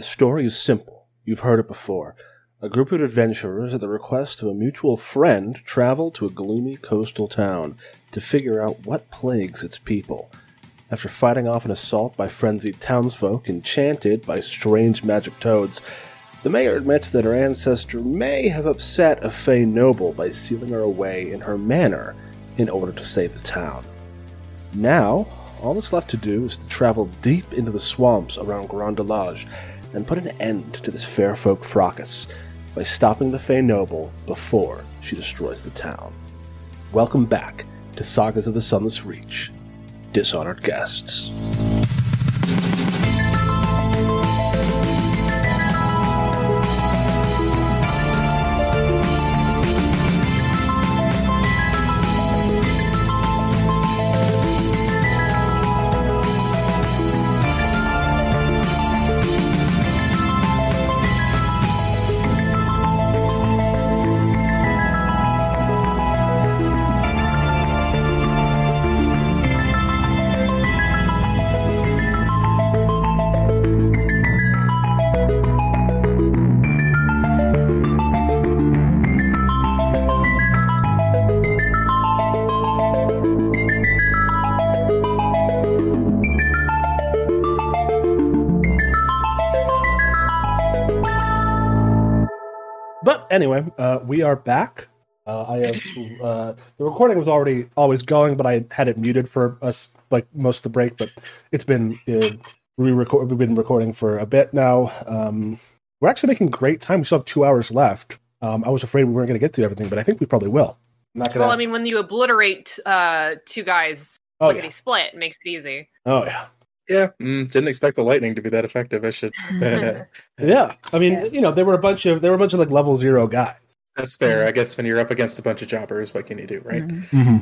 The story is simple. You've heard it before. A group of adventurers, at the request of a mutual friend, travel to a gloomy coastal town to figure out what plagues its people. After fighting off an assault by frenzied townsfolk enchanted by strange magic toads, the mayor admits that her ancestor may have upset a Fey noble by sealing her away in her manor in order to save the town. Now, all that's left to do is to travel deep into the swamps around Grand Delage and put an end to this fair folk fracas by stopping the Fey noble before she destroys the town. Welcome back to Sagas of the Sunless Reach, Dishonored Guests. Uh, we are back. Uh, I have uh, the recording was already always going, but I had it muted for us like most of the break. But it's been uh, re-record. We've been recording for a bit now. Um, we're actually making great time. We still have two hours left. Um, I was afraid we weren't going to get through everything, but I think we probably will. I'm not gonna. Well, I mean, when you obliterate uh, two guys, oh, lickety yeah. split, it makes it easy. oh yeah, Yeah, mm, didn't expect the lightning to be that effective. I should. yeah. I mean, Yeah. you know, there were a bunch of there were a bunch of like level zero guys. That's fair. I guess when you're up against a bunch of jobbers, what can you do, right? Mhm. Mm-hmm.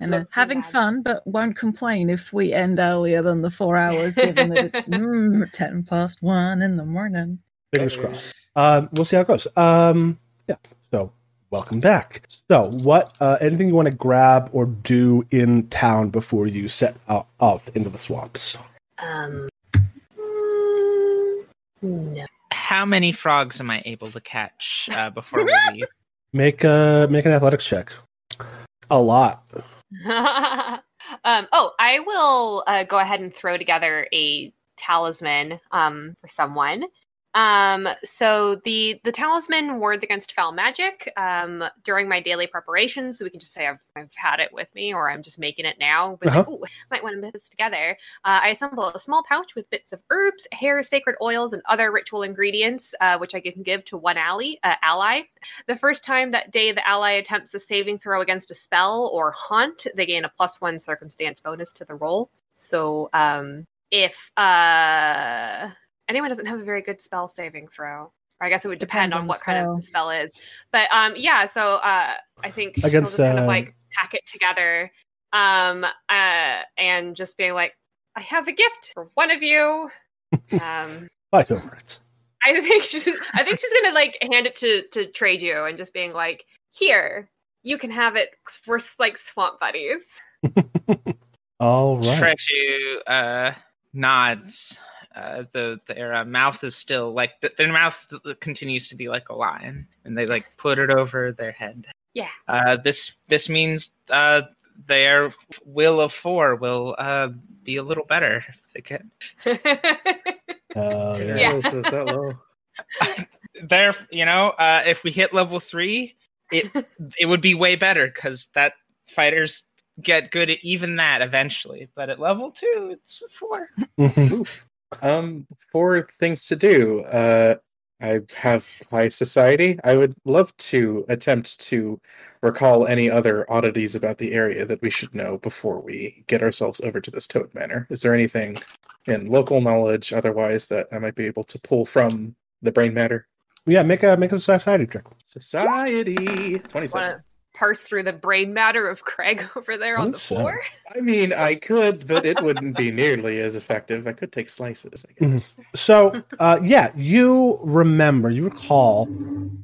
And uh, having fun, but won't complain if we end earlier than the four hours, given that it's mm, 10 past one in the morning. Fingers crossed. Um, we'll see how it goes. Um, yeah. So, welcome back. So, what? Uh, anything you want to grab or do in town before you set o- off into the swamps? Um, mm, no. How many frogs am I able to catch uh, before we leave? Make a make an athletics check. A lot. um, oh, I will uh, go ahead and throw together a talisman um, for someone. Um, so the the talisman wards against foul magic. Um, during my daily preparations, so we can just say I've, I've had it with me, or I'm just making it now. But Uh-huh. ooh, might want to put this together. Uh, I assemble a small pouch with bits of herbs, hair, sacred oils, and other ritual ingredients, uh, which I can give to one ally. Uh, ally. The first time that day the ally attempts a saving throw against a spell or haunt, they gain a plus one circumstance bonus to the roll. So um, if uh, anyone doesn't have a very good spell saving throw, I guess it would depend, Depends on on what the kind of spell is. But um, yeah, so uh, I think she'll Against, just kind uh, of like pack it together um, uh, and just being like, I have a gift for one of you. um, Fight over it. I think she's, I think she's gonna like hand it to to Treju and just being like, here, you can have it. We're like swamp buddies. All right. Treju uh, nods. Uh, the their uh, mouth is still like th- their mouth continues to be like a lion, and they like put it over their head. Yeah. Uh, this this means uh, their will of four will uh, be a little better if they can. Uh, yeah. Yeah. Is, is that low? There, you know, uh, if we hit level three, it it would be way better because that fighters get good at even that eventually. But at level two, it's four. Um, four things to do. Uh, I have high society. I would love to attempt to recall any other oddities about the area that we should know before we get ourselves over to this Toad Manor. Is there anything in local knowledge, otherwise, that I might be able to pull from the brain matter? yeah. Make a make a society check. Society twenty-seven. Want to parse through the brain matter of Craig over there on the 27. floor? I mean, I could, but it wouldn't be nearly as effective. I could take slices, I Mhm. So, uh, yeah, you remember, you recall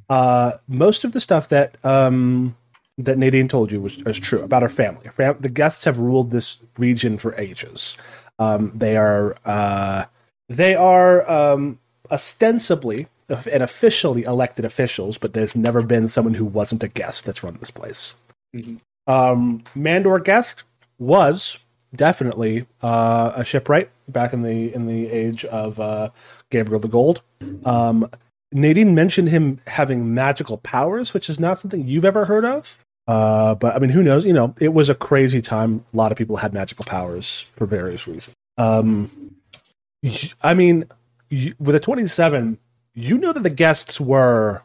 uh, most of the stuff that um, that Nadine told you was, was true about her family. Her fam- the guests have ruled this region for ages. Um, they are uh, they are um, ostensibly and officially elected officials, but there's never been someone who wasn't a guest that's run this place. Mhm. Um, Mandor guest was definitely uh, a shipwright back in the in the age of uh, Gabriel the Gold. Um, Nadine mentioned him having magical powers, which is not something you've ever heard of. Uh, but I mean, who knows? You know, it was a crazy time. A lot of people had magical powers for various reasons. Um, I mean, with a 27, you know that the guests were,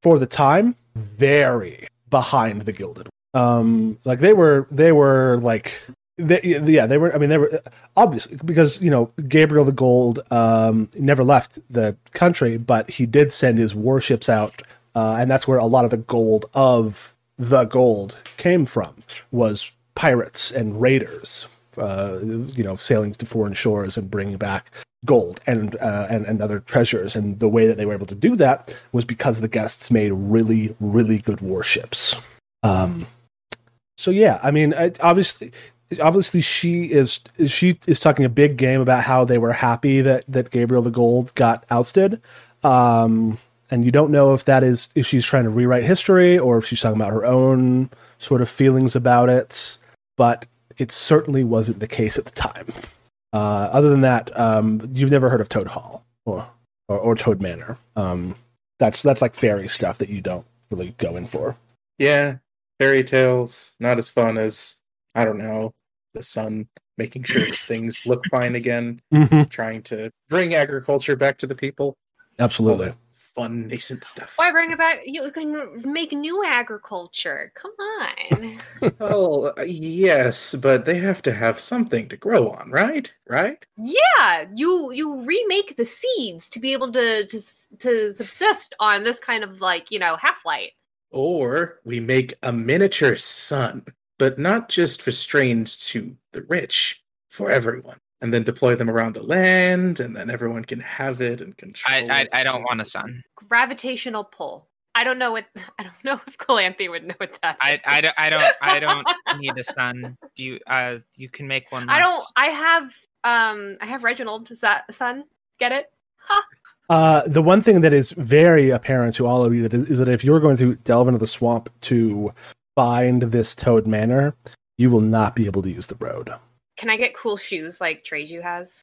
for the time, very behind the Gilded. Um, like they were, they were like, they, yeah, they were. I mean, they were obviously because you know Gabriel the Gold um, never left the country, but he did send his warships out, uh, and that's where a lot of the gold of the gold came from was pirates and raiders. Uh, you know, sailing to foreign shores and bringing back gold and, uh, and and other treasures. And the way that they were able to do that was because the guests made really, really good warships. Um, so yeah, I mean, obviously, obviously, she is she is talking a big game about how they were happy that that Gabriel the Gold got ousted. Um, and you don't know if that is if she's trying to rewrite history or if she's talking about her own sort of feelings about it. But it certainly wasn't the case at the time. Uh, other than that, um, you've never heard of Toad Hall or or, or Toad Manor. Um, that's that's like fairy stuff that you don't really go in for. Yeah, fairy tales not as fun as I don't know the sun making sure that things look fine again, Mm-hmm. trying to bring agriculture back to the people. Absolutely. That fun nascent stuff. Why bring it back? You can make new agriculture. Come on. Well, uh, yes, but they have to have something to grow on, right? Right? yeah, you you remake the seeds to be able to to to subsist on this kind of like you know half light. Or we make a miniature sun, but not just restrained to the rich, for everyone. And then deploy them around the land, and then everyone can have it and control I, I it. I don't want a sun. Gravitational pull. I don't know what I don't know if Calanthe would know what that. I, I, is. don't- I don't I don't need a sun. Do you uh you can make one. I don't. I have um. I have Reginald. Is that a sun? Get it? Ha. Uh, the one thing that is very apparent to all of you that is, is that if you're going to delve into the swamp to find this Toad Manor, you will not be able to use the road. Can I get cool shoes like Treju has?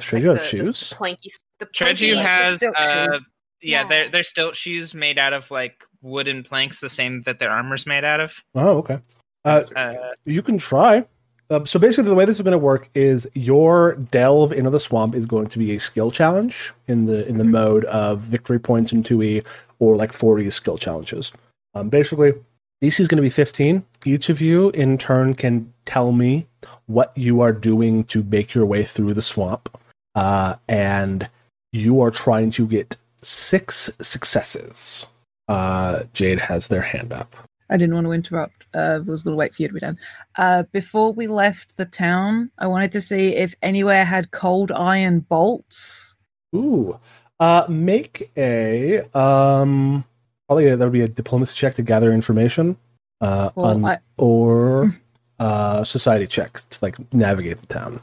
Treju Like you have the- the shoes. planky. The Treju planky, like, the has silk uh shoes. yeah, Yeah. they're they're stilt shoes made out of like wooden planks, the same that their armor's made out of. Oh, okay. Uh, Uh, you can try. Um, so basically, the way this is going to work is your delve into the swamp is going to be a skill challenge in the in the mode of victory points in two E or like four E skill challenges. Um, basically, DC is going to be fifteen. Each of you in turn can tell me what you are doing to make your way through the swamp, uh, and you are trying to get six successes. Uh, Jade has their hand up. I didn't want to interrupt. Uh, was going to wait for you to be done. Uh, before we left the town, I wanted to see if anywhere had cold iron bolts. Ooh. Uh make a um probably that would be a diplomacy check to gather information. Uh Well, un- I- or uh society check to like navigate the town.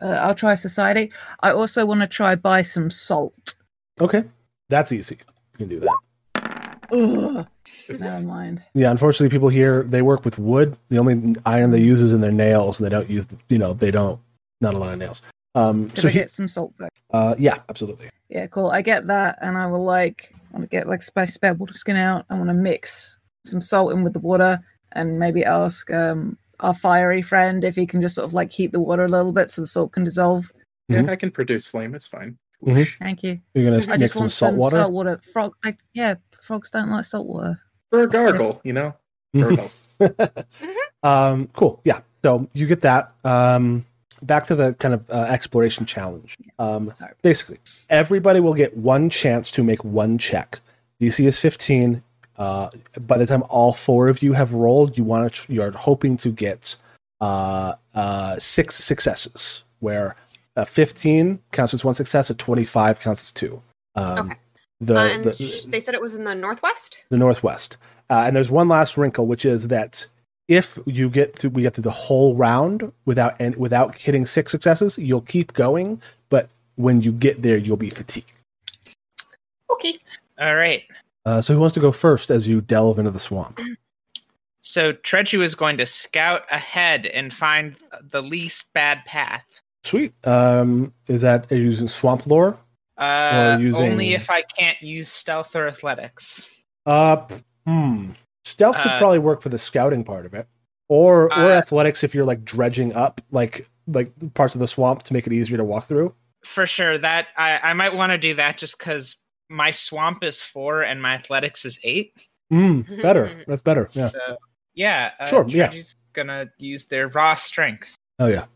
Uh, I'll try society. I also want to try buy some salt. Okay. That's easy. You can do that. Ugh. Never mind. Yeah, unfortunately people here they work with wood. The only iron they use is in their nails and they don't use you know, they don't not a lot of nails. Um so I he, get some salt though? uh yeah, absolutely. Yeah, cool. I get that, and I will like want to get like spare spare water skin out. I want to mix some salt in with the water, and maybe ask um our fiery friend if he can just sort of like heat the water a little bit so the salt can dissolve. Yeah, Mhm. I can produce flame. It's fine. Mhm. Thank you. You're gonna I make just some want salt some water. salt water. Frog, like yeah, frogs don't like salt water. For a gargle, you know? For Mhm. um, cool. Yeah. So you get that. Um, back to the kind of uh, exploration challenge. Um, Sorry. basically, everybody will get one chance to make one check. DC is 15. Uh, by the time all four of you have rolled, you want to, you are hoping to get uh, uh, six successes, where a 15 counts as one success, a 25 counts as two. Um, Okay. The, Uh, and the, sh- they said it was in the northwest. the northwest. Uh, and there's one last wrinkle, which is that if you get through, we get through the whole round without and without hitting six successes, you'll keep going. But when you get there, you'll be fatigued. Okay. All right. Uh, so who wants to go first as you delve into the swamp? So Treju is going to scout ahead and find the least bad path. Sweet. Um, is that are you using swamp lore? Uh, using- Only if I can't use stealth or athletics. Uh, hmm. Stealth could Uh, probably work for the scouting part of it, or or Uh, athletics if you're like dredging up like like parts of the swamp to make it easier to walk through. For sure. That I, I might want to do that just because my swamp is four and my athletics is eight. Mm, better. That's better. Yeah. So yeah. Uh, Sure, yeah. Treju's gonna use their raw strength. Oh yeah.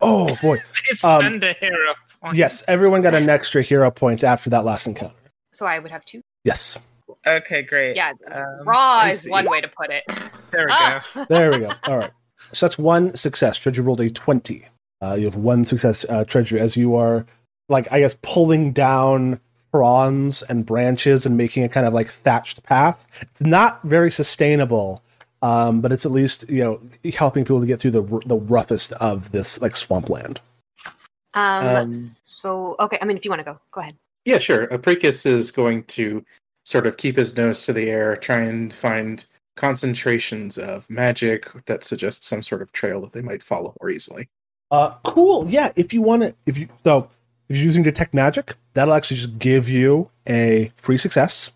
Oh boy. It's Um, spend a hero point. Yes, everyone got an extra hero point after that last encounter. So I would have two. Yes. Okay, great. Yeah. Um, Raw is one way to put it. There we Ah. There we go. All right. So that's one success. Treju rolled a 20. Uh, you have one success, uh, Treju, as you are, like, I guess, pulling down fronds and branches and making a kind of like thatched path. It's not very sustainable, um, but it's at least, you know, helping people to get through the, the roughest of this, like, swampland. Um, Um, so okay, I mean if you want to go, go ahead. Yeah, sure. Apricus is going to sort of keep his nose to the air, try and find concentrations of magic that suggest some sort of trail that they might follow more easily. Uh, cool. Yeah, if you want to, if you, so, if you're using Detect Magic, that'll actually just give you a free success.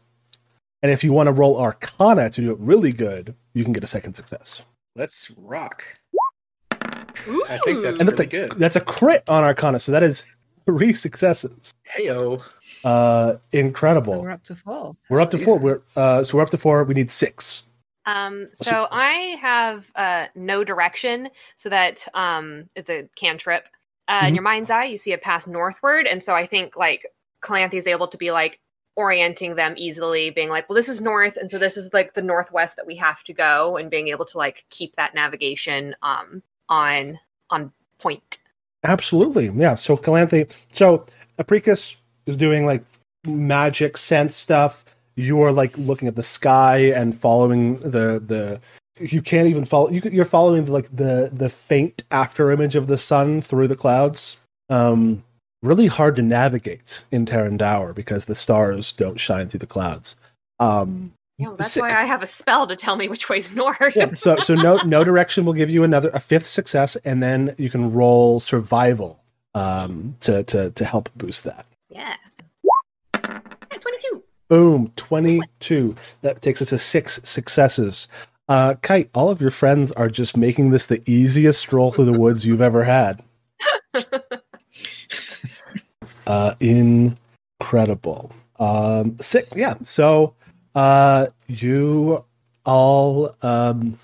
And if you want to roll Arcana to do it really good, you can get a second success. Let's rock. I think that's And that's really a good. that's a crit on Arcana, so that is three successes. Heyo. Uh, So incredible. we're up to four. We're up to four. We're uh, so we're up to four. We need six. Um, So- so I have uh, Know Direction, so that um, it's a cantrip. Uh, In Mhm. your mind's eye, you see a path northward, and so I think like Calanthe is able to be like orienting them easily, being like, "Well, this is north, and so this is like the northwest that we have to go," and being able to like keep that navigation um, on on point. Absolutely, yeah. So Calanthe, so Apricus is doing like magic sense stuff. You are like looking at the sky and following the the. You can't even follow. You, you're following like the the faint after image of the sun through the clouds. Um, really hard to navigate in Tarandaur because the stars don't shine through the clouds. Um, Yeah, well, that's why I have a spell to tell me which way's north. yeah, so so no no direction will give you another a fifth success, and then you can roll survival um, to to to help boost that. yeah. Yeah, Twenty-two. Boom, twenty two. That takes us to six successes. Uh, Kyte, all of your friends are just making this the easiest stroll through the woods you've ever had. uh, incredible. Um, sick. Yeah. So, uh, you all, um,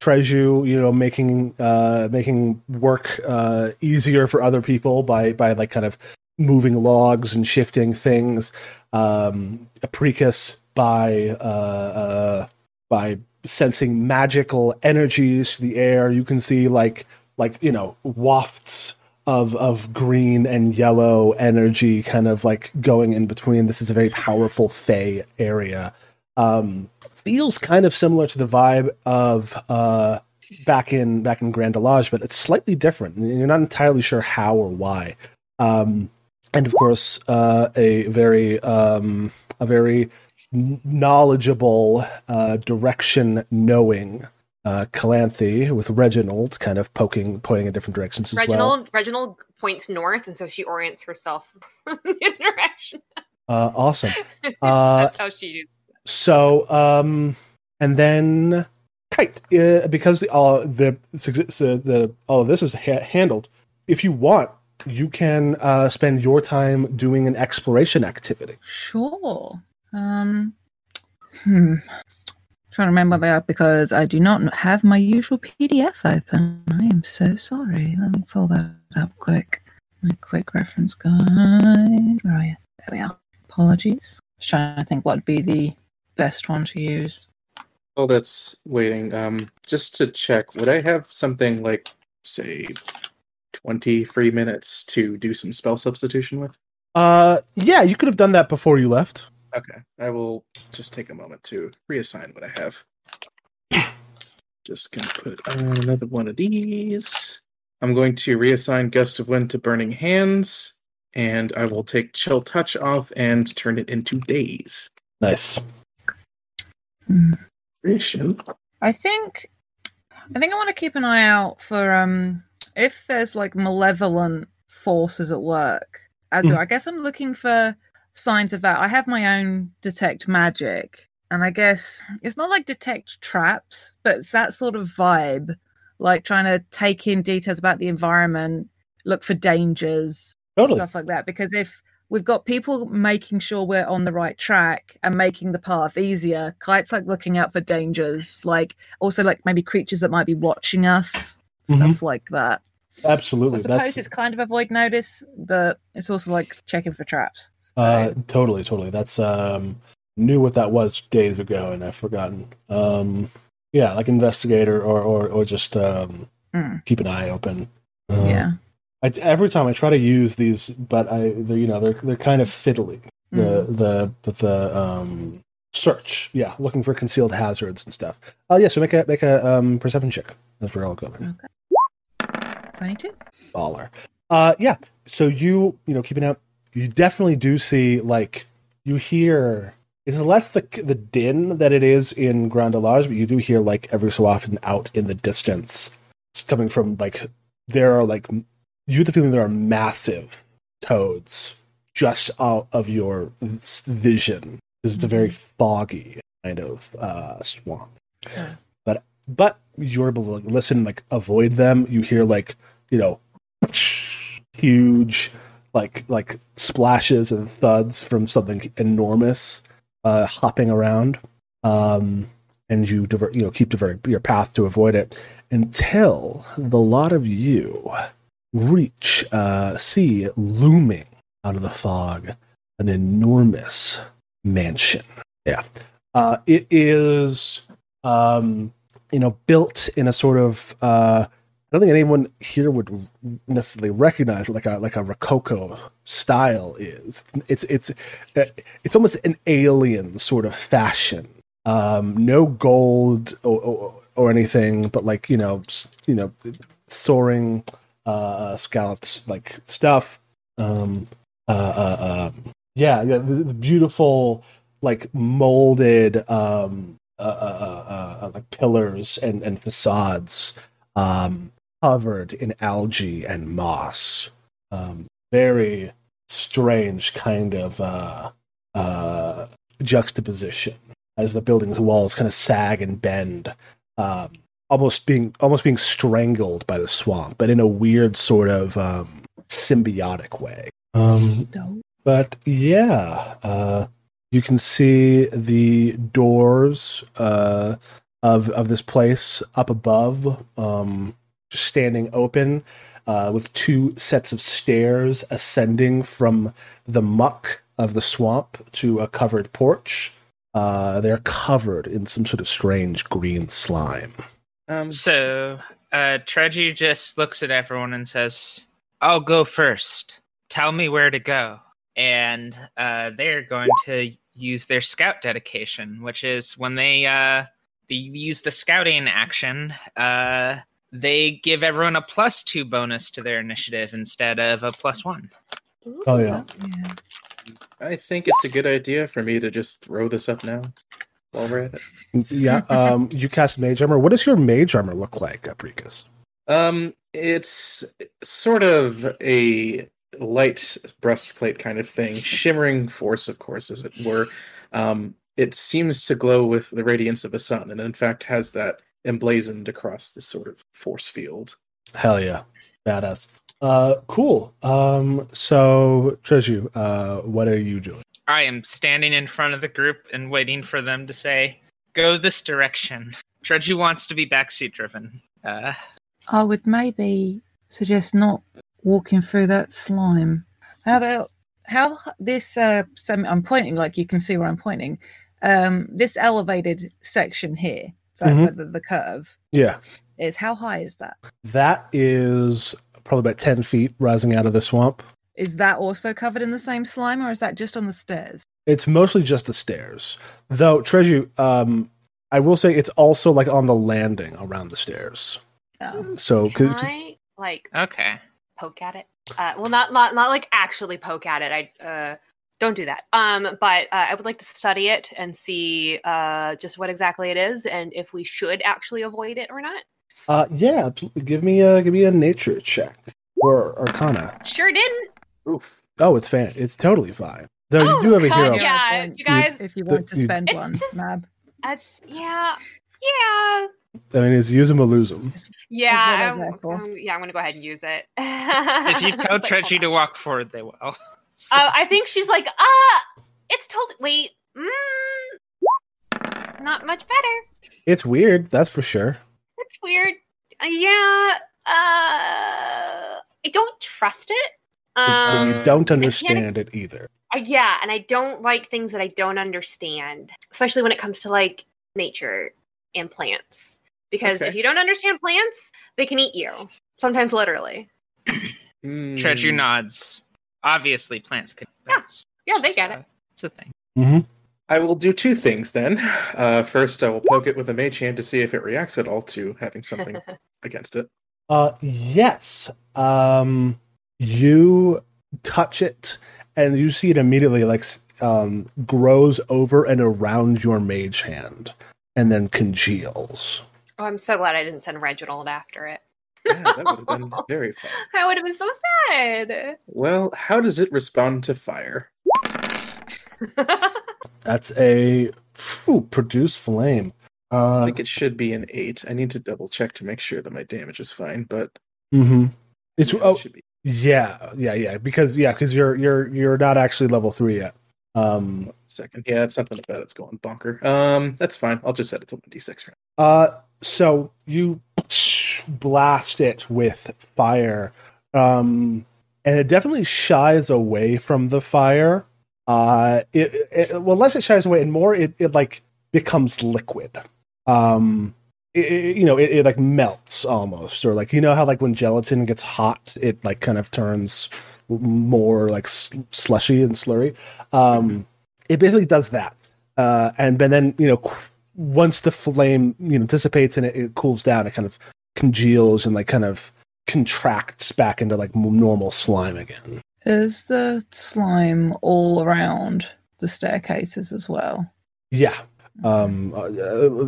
Treju, you know, making, uh, making work, uh, easier for other people by, by like kind of moving logs and shifting things. Um, Apricus by, uh, uh, by sensing magical energies to the air. You can see like, like, you know, wafts of of green and yellow energy kind of like going in between. This is a very powerful Fey area. Um, feels kind of similar to the vibe of uh, back in back in Grand Delage, but it's slightly different. You're not entirely sure how or why. Um, and of course, uh, a very um, a very knowledgeable, uh, direction knowing uh, Calanthe with Reginald kind of poking, pointing in different directions as well. Reginald Reginald points north, and so she orients herself in direction. Uh, awesome. Uh, That's how she uses. so, um, and then Kyte uh, because all the the, the all of this is ha- handled. If you want, you can uh, spend your time doing an exploration activity. Sure. Um. Hmm. Trying to remember that because I do not have my usual PDF open. I am so sorry. Let me pull that up quick. My quick reference guide. Where are you? There we are. Apologies. Just trying to think what would be the best one to use. Oh, that's waiting. Um, just to check, would I have something like, say, twenty free minutes to do some spell substitution with? Uh, yeah, you could have done that before you left. Okay, I will just take a moment to reassign what I have. Just gonna put on another one of these. I'm going to reassign Gust of Wind to Burning Hands, and I will take Chill Touch off and turn it into Daze. Nice. Hmm. Creation. I think I think I want to keep an eye out for um if there's like malevolent forces at work. As Hmm. I guess I'm looking for signs of that. I have my own detect magic, and I guess it's not like detect traps, but it's that sort of vibe, like trying to take in details about the environment, look for dangers, Totally. stuff like that. Because if we've got people making sure we're on the right track and making the path easier, Kyte's like looking out for dangers, like also like maybe creatures that might be watching us, mm-hmm. stuff like that. So I suppose That's it's kind of avoid notice, but it's also like checking for traps. Uh, totally, totally. That's um knew what that was days ago, and I've forgotten. Um, yeah, like investigator or or or just um Mm. keep an eye open. Um, yeah. I, every time I try to use these, but I, they're, you know, they're they're kind of fiddly. The Mm. the the the um search, yeah, looking for concealed hazards and stuff. Oh yeah, so make a make a um perception check. That's where I'll go. Twenty-two. Baller. Uh, yeah. So you you know keeping out, you definitely do see like you hear. It's less the the din that it is in Grand Delage, but you do hear like every so often out in the distance, it's coming from like there are like you get the feeling there are massive toads just out of your vision because it's a very foggy kind of uh, swamp. Yeah. But but you're able to like, listen, like avoid them. You hear like you know huge like like splashes and thuds from something enormous uh, hopping around, um, and you divert you know keep divert your path to avoid it until the lot of you reach uh, see looming out of the fog an enormous mansion. Yeah, uh, it is um, you know built in a sort of uh, I don't think anyone here would necessarily recognize like a like a rococo style is. It's it's it's uh, it's almost an alien sort of fashion. Um, no gold or, or, or anything, but like you know you know soaring uh, like stuff. Um, uh, uh, um, yeah, yeah, the, the beautiful like molded um, uh, uh, uh, uh, like pillars and and facades. Um, covered in algae and moss. Um, very strange kind of uh, uh, juxtaposition as the building's walls kind of sag and bend, um, almost being almost being strangled by the swamp, but in a weird sort of um, symbiotic way. Um, but yeah, uh, you can see the doors uh, of of this place up above, um, standing open, uh, with two sets of stairs ascending from the muck of the swamp to a covered porch. Uh, they're covered in some sort of strange green slime. Um, So, uh, Treju just looks at everyone and says, I'll go first. Tell me where to go. And uh, they're going to use their scout dedication, which is when they, uh, they use the scouting action, uh, they give everyone a plus two bonus to their initiative instead of a plus one. Oh, yeah. yeah. I think it's a good idea for me to just throw this up now while we're at it. Yeah, um, you cast mage armor. What does your mage armor look like, Apricus? Um, it's sort of a light breastplate kind of thing, shimmering force, of course, as it were. Um, it seems to glow with the radiance of the sun, and in fact has that emblazoned across this sort of force field. Hell yeah, badass. Uh, cool. Um, so Treju, uh, what are you doing? I am standing in front of the group and waiting for them to say, go this direction. Treju wants to be backseat driven. Uh, I would maybe suggest not walking through that slime. How about how this? Uh, so I'm pointing, like you can see where I'm pointing. Um, this elevated section here, so Mhm. with the, the curve Yeah, is how high is that? that is probably about ten feet rising out of the swamp. Is that also covered in the same slime, or is that just on the stairs? It's mostly just the stairs, though. Treju, um, I will say it's also like on the landing around the stairs. Um, So, Can 'cause- I like Okay. poke at it. Uh, well, not not not like actually poke at it. I uh, don't do that. Um, but uh, I would like to study it and see uh, just what exactly it is and if we should actually avoid it or not. Uh, yeah, absolutely. Give me a give me a nature check or Arcana. Sure didn't. Oof. Oh, it's fan. It's totally fine. Though Oh, you do have a hero. yeah. You guys- if you the- want to spend It's one, just- Mab. That's yeah, yeah, I mean, it's use them or lose them. yeah. I'm I'm, there for. um, yeah, I'm gonna go ahead and use it. If you tell Treju to walk forward, they will. So- Uh, I think she's like, ah, it's totally. Wait, mm, not much better. It's weird, that's for sure. That's weird. Uh, yeah, uh, I don't trust it. Um, you don't understand it either. uh, yeah, and I don't like things that I don't understand, especially when it comes to like nature and plants. Because Okay. if you don't understand plants, they can eat you. Sometimes literally. Treju Mm. nods. Obviously, plants can. Yeah. That's Yeah, they get uh, it. It's a thing. hmm I will do two things then. Uh, first, I will poke it with a mage hand to see if it reacts at all to having something against it. Uh, yes. Um, you touch it, and you see it immediately like um grows over and around your mage hand, and then congeals. oh, I'm so glad I didn't send Reginald after it. Yeah, that would have been very fun. That would have been so sad. Well, how does it respond to fire? That's a phew, produce flame. I Uh, think it should be an eight. I need to double check to make sure that my damage is fine, but hmm It's yeah, it oh should be. yeah yeah yeah because yeah because you're you're you're not actually level three yet. Um, Second, yeah, it's something about it's going bonker. Um, that's fine. I'll just set it to one d six for now. Uh, so you blast it with fire, um, and it definitely shies away from the fire. Uh, it, it well, less it shies away, and more it, it like becomes liquid. Um, it, it- you know, it, it like melts almost, or like you know how like when gelatin gets hot, it like kind of turns more like sl- slushy and slurry. Um, it basically does that, uh, and then then you know qu- once the flame you know dissipates and it, it cools down, it kind of congeals and like kind of contracts back into like normal slime again. Is the slime all around the staircases as well? Yeah, um, uh,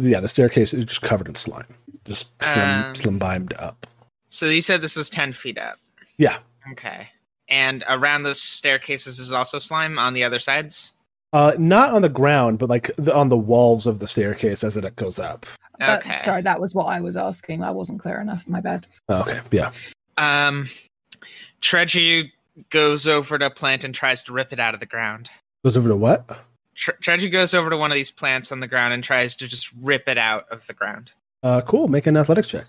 yeah. The staircase is just covered in slime, just slim, Um, slim bimed up. So you said this was ten feet up. Yeah. Okay. And around the staircases is also slime on the other sides. Uh, not on the ground, but like the, on the walls of the staircase as it goes up. That- Okay. sorry, that was what I was asking. I wasn't clear enough. My bad. Okay, yeah. Um, Treju goes over to a plant and tries to rip it out of the ground. Goes over to what? Tre- Treju goes over to one of these plants on the ground and tries to just rip it out of the ground. Uh, cool. Make an athletics check.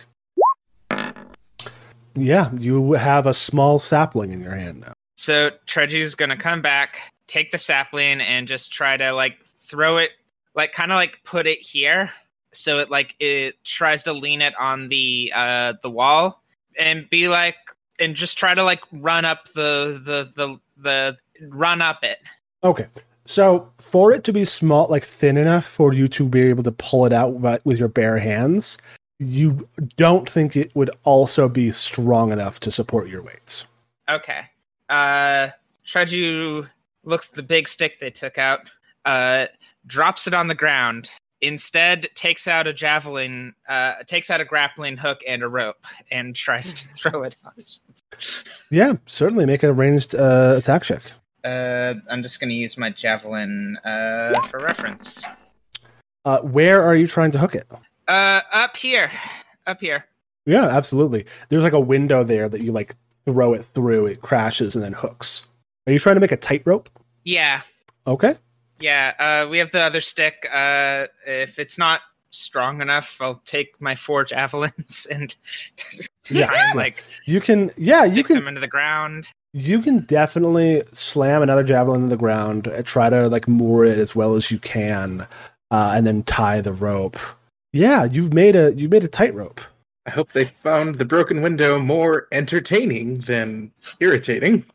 Yeah, you have a small sapling in your hand now. So Treju's gonna come back, take the sapling, and just try to like throw it, like kind of like put it here, so it like it tries to lean it on the uh the wall, and be like, and just try to like run up the the the the run up it. Okay. So for it to be small, like thin enough for you to be able to pull it out wi- with your bare hands, you don't think it would also be strong enough to support your weights. Okay. Uh, Treju looks the big stick they took out, uh, drops it on the ground. Instead, takes out a javelin, uh, takes out a grappling hook and a rope, and tries to throw it. On. Yeah, certainly make a ranged uh, attack check. Uh, I'm just going to use my javelin uh, for reference. Uh, where are you trying to hook it? Uh, up here, up here. Yeah, absolutely. There's like a window there that you like throw it through. It crashes and then hooks. Are you trying to make a tightrope? Yeah, Okay. Yeah. Uh, we have the other stick. Uh, if it's not strong enough, I'll take my forge javelins and Yeah. and like You can. Yeah, stick you can. them into the ground. You can definitely slam another javelin in the ground, uh, try to like moor it as well as you can, uh, and then tie the rope. Yeah, you've made a you've made a tightrope. I hope they found the broken window more entertaining than irritating.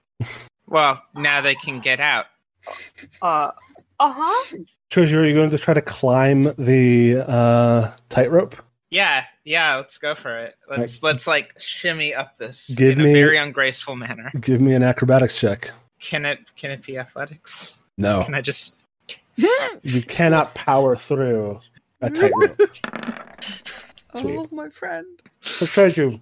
Well, now they can get out. Uh huh. Treju, are you going to try to climb the uh, tightrope? Yeah, Yeah, let's go for it. Let's let's like shimmy up this Give in me- a very ungraceful manner. Give me an acrobatics check. Can it can it be athletics? No, Can I just you cannot power through a tightrope. Sweet. Oh, my friend. So Treju,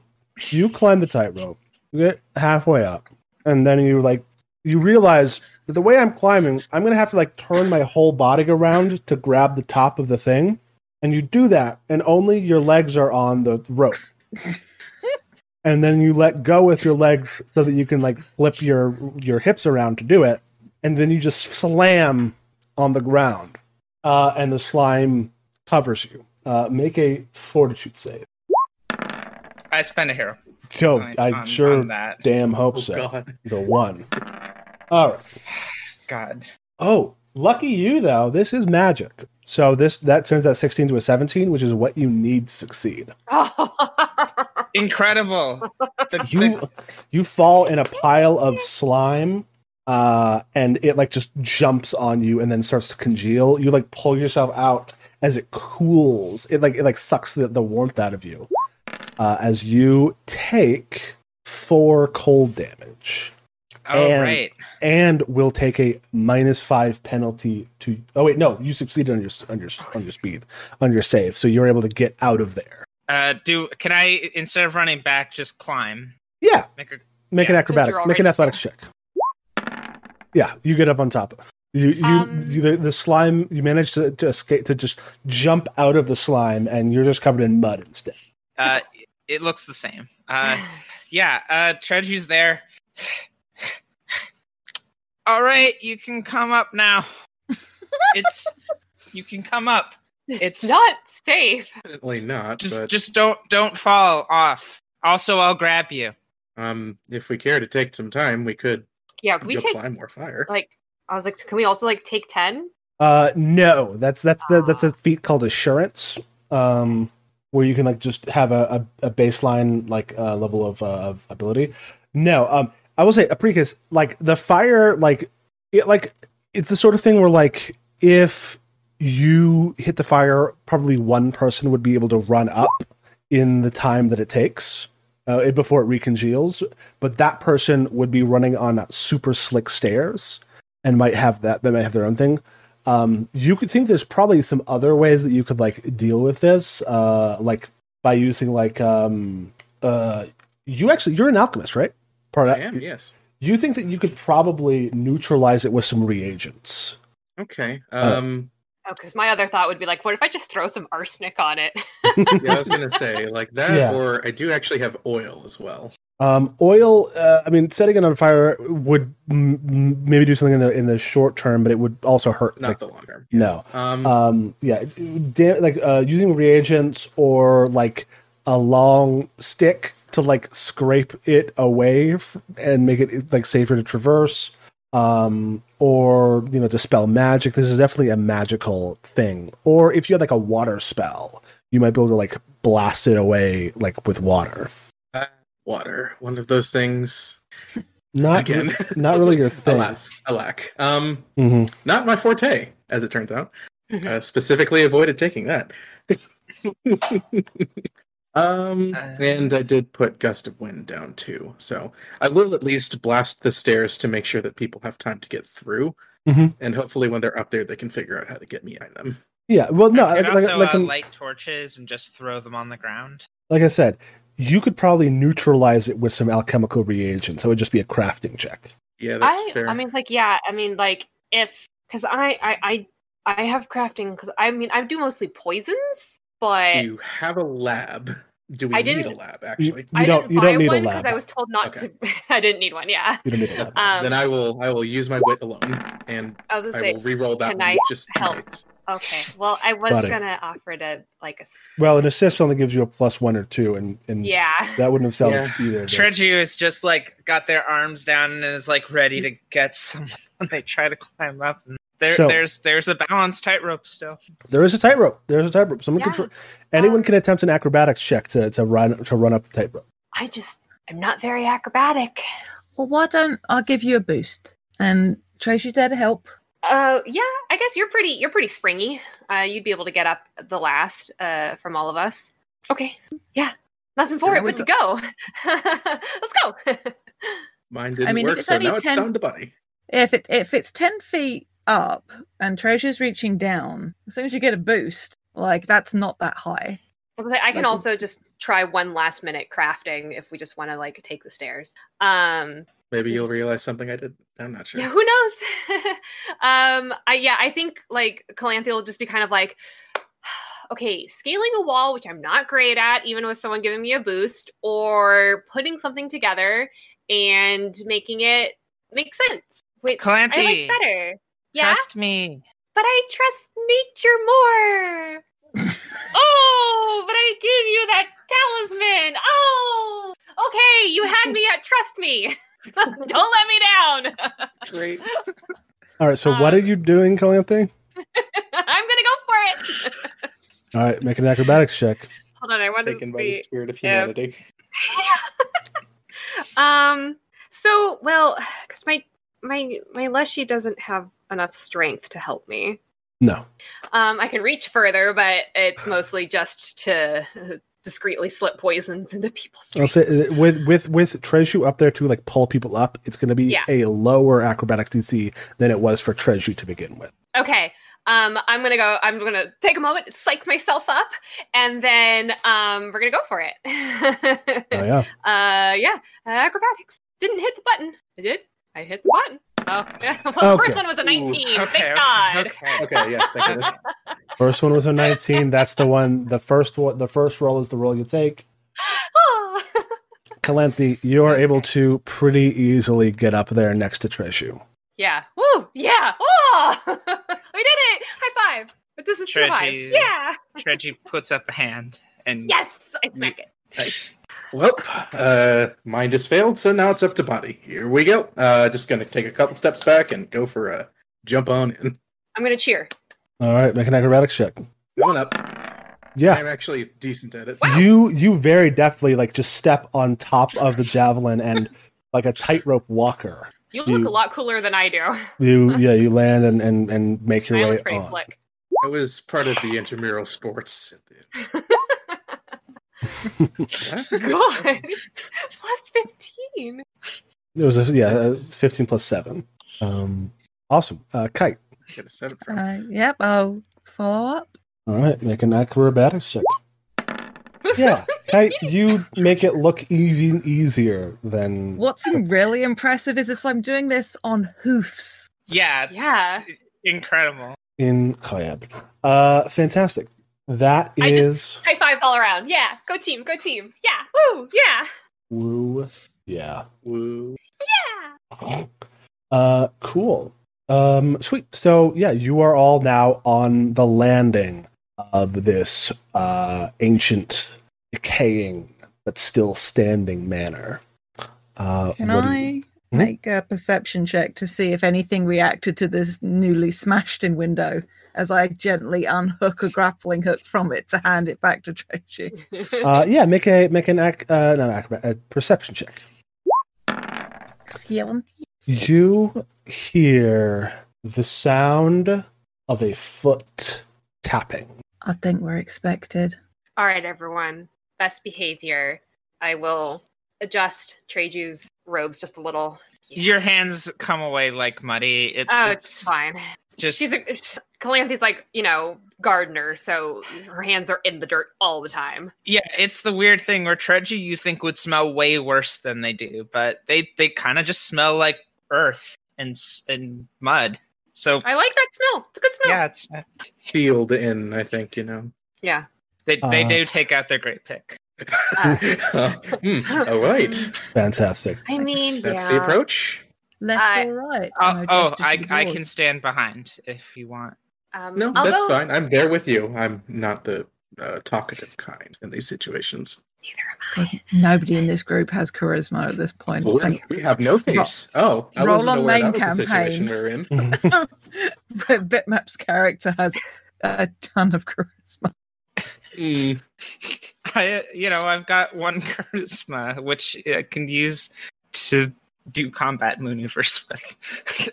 you climb the tightrope. You get halfway up, and then you like you realize that the way I'm climbing, I'm gonna have to like turn my whole body around to grab the top of the thing. And you do that, and only your legs are on the rope. and then you let go with your legs so that you can like flip your your hips around to do it, and then you just slam on the ground, uh, and the slime covers you. Uh, make a fortitude save. I spend a hero. Yo, on- I on- sure on that. damn hope Oh so. god. It's a one. All right. God. Oh, lucky you though. This is magic. So this that turns that 16 to a 17, which is what you need to succeed. Incredible. The- You the- you fall in a pile of slime, uh, and it like just jumps on you and then starts to congeal. You like pull yourself out as it cools. It like it like sucks the, the warmth out of you. Uh, as you take four cold damage. Oh and- right. and will take a minus five penalty to. Oh wait, no, you succeeded on your on your on your speed on your save, so you're able to get out of there. Uh, do can I instead of running back just climb? Yeah, Make a make an acrobatic, make an athletics check. Yeah, you get up on top. You you, Um, you the, the slime. You manage to to escape to just jump out of the slime, and you're just covered in mud instead. uh, it looks the same. Uh, yeah. Uh, Treju's there. All right, you can come up now. It's you can come up. it's It's- not safe. Definitely not. Just but just don't don't fall off. Also, I'll grab you. um, if we care to take some time, we could Yeah, can we go take apply more fire. like I was like, can we also like take ten? Uh, no, that's that's the that's Ah. a feat called assurance. Um, where you can like just have a a, a baseline like uh, level of uh, of ability. No, um, I will say Apricus, like the fire, like it, like it's the sort of thing where like if you hit the fire, probably one person would be able to run up in the time that it takes. Uh, before it recongeals, but that person would be running on super slick stairs and might have that. They might have their own thing um, you could think there's probably some other ways that you could like deal with this uh like by using like um uh you actually you're an alchemist right part I of am, yes. Do you think that you could probably neutralize it with some reagents Okay. Uh, Um, Oh, because my other thought would be like, what if I just throw some arsenic on it? yeah, I was gonna say like that, Yeah. or I do actually have oil as well. um oil uh, i mean setting it on fire would m- m- maybe do something in the in the short term but it would also hurt Not like, the long term. no Um, um yeah da- like uh using reagents or like a long stick to like scrape it away f- and make it like safer to traverse um or you know dispel magic this is definitely a magical thing or if you had like a water spell you might be able to like blast it away like with water water, one of those things. not Again. not really your thing Alas, alack. Um, mm-hmm. not my forte, as it turns out. Mhm. Uh, specifically avoided taking that. um, Uh. and I did put gust of wind down too, so I will at least blast the stairs to make sure that people have time to get through, Mhm. and hopefully when they're up there, they can figure out how to get me on them. yeah well no I like, could like, also like, uh, um, light torches and just throw them on the ground. like i said you could probably neutralize it with some alchemical reagents it would just be a crafting check Yeah, that's I, fair. I mean, like, yeah, I mean, like, if because I, I, I, I have crafting because I mean, I do mostly poisons, but you have a lab. Do we I need a lab? Actually, You I don't- you don't need a one lab. I was told not Okay. to. I didn't need one. Yeah. you don't need a lab Um, then I will. I will use my wit alone, and I was I gonna will re-roll that can one I just help? nice. okay. Well, I was Buddy. gonna offer to like a. Well, an assist only gives you a plus one or two, and, and yeah. that wouldn't have salvaged either. of those. Treju is just like got their arms down and is like ready to get someone when they try to climb up. And there, So- there's there's a balance tightrope still. There is a tightrope. There's a tightrope. Someone Yeah. can tr- anyone Um, can attempt an acrobatics check to, to run to run up the tightrope. I just I'm not very acrobatic. Well, why don't I give you a boost? And Tracy's there to help. Uh, yeah. I guess you're pretty you're pretty springy. Uh, you'd be able to get up the last uh from all of us. Okay. Yeah. Nothing for Yeah, it we but to go. Let's go. Mine didn't I mean, if work, it's so only now it's 10 down to Buddy. If it if it's ten feet up and treasure's reaching down, as soon as you get a boost, like that's not that high. Because I, I can Like- also just try one last minute crafting if we just want to like take the stairs. Um Maybe you'll realize something I did. I'm not sure. yeah, who knows? um I yeah, I think like Calanthe will just be kind of like okay, scaling a wall, which I'm not great at, even with someone giving me a boost, or putting something together and making it make sense. Which I like better. Yeah. Trust me. but I trust nature more. oh, but I give you that talisman. Oh, okay. You had me at trust me. Don't let me down. Great. All right, so what are Um, you doing, Calanthe? I'm gonna go for it. All right, make an acrobatics check. Hold on, I want to Taken by the spirit of Yeah. humanity. Um. So, well, because my my my Leshy doesn't have enough strength to help me. No. Um, I can reach further, but it's mostly just to uh, discreetly slip poisons into people's I'll drinks. say uh, with with with Treasure up there to like pull people up, it's going to be Yeah. a lower acrobatics DC than it was for Treasure to begin with. Okay. Um, I'm gonna go. I'm gonna take a moment, psych myself up, and then um, we're gonna go for it. Oh yeah. Uh, yeah. acrobatics didn't hit the button. I did. I hit the button. Oh, yeah. Well, the first one was a 19. Okay, Thank okay, God. okay. Okay, yeah. Thank goodness. First one was a 19. That's the one. The first one. The first roll is the roll you take. Calanthe, you are able to pretty easily get up there next to Treasure. yeah. Woo. Yeah. Oh, we did it. High five. But this is two hives. Yeah. Treju puts up a hand and Yes. I smack it. Nice. Well, uh, mine just failed, so now it's up to body. Here we go. Uh, just gonna take a couple steps back and go for a jump on in. I'm gonna cheer. All right, make an acrobatics check. Going up. Yeah. I'm actually decent at it. You you very deftly like just step on top of the javelin and like a tightrope walker. You look You- a lot cooler than I do. You yeah you land and and, and make your I way look pretty on. slick. I was part of the intramural sports. God. Plus 15. It was a, yeah uh, fifteen plus seven. Um, awesome. Uh, Kyte. Get a seven from. Uh, yep, I'll follow up. All right, make an acrobatics check. Yeah, Kyte, you make it look even easier than What's really impressive is this: I'm doing this on hoofs. Yeah, it's Yeah. incredible. in Kayab. Uh, fantastic. That I just- is High fives all around. Yeah. Go team. Go team. Yeah. Woo. Yeah. woo. Yeah. Woo. Yeah. Uh, cool. Um, sweet. So yeah, you are all now on the landing of this uh ancient, decaying but still standing manor. Uh, Can what I you- make a perception check to see if anything reacted to this newly smashed in window as I gently unhook a grappling hook from it to hand it back to Treachery? Uh, yeah, make a make an ac- uh, not acrobat, a perception check. You hear the sound of a foot tapping. I think we're expected. all right, everyone. Best behavior. I will adjust Treju's robes just a little. Your hands come away like muddy. It, Oh, it's fine. Just She's a Calanthe's like, you know, gardener, so her hands are in the dirt all the time. yeah. It's the weird thing where Treju you think would smell way worse than they do, but they they kind of just smell like earth and and mud. So I like that smell. It's a good smell. yeah, it's Field in, I think, you know. Yeah. they they Uh, do take out their great pick. Hmm, all right. Fantastic. I mean, That's yeah. the approach. Left I- or right? Oh, oh I I can stand behind if you want. Um, No, I'll that's go- fine. I'm there with you. I'm not the uh, talkative kind in these situations. Neither am God, Nobody in this group has charisma at this point. We, Thank- we have no face. Oh, I roll wasn't on aware main that was the situation campaign. we're in. Mm-hmm. Bitmap's character has a ton of charisma. Mm, I, you know, I've got one charisma which I can use to do combat maneuvers with.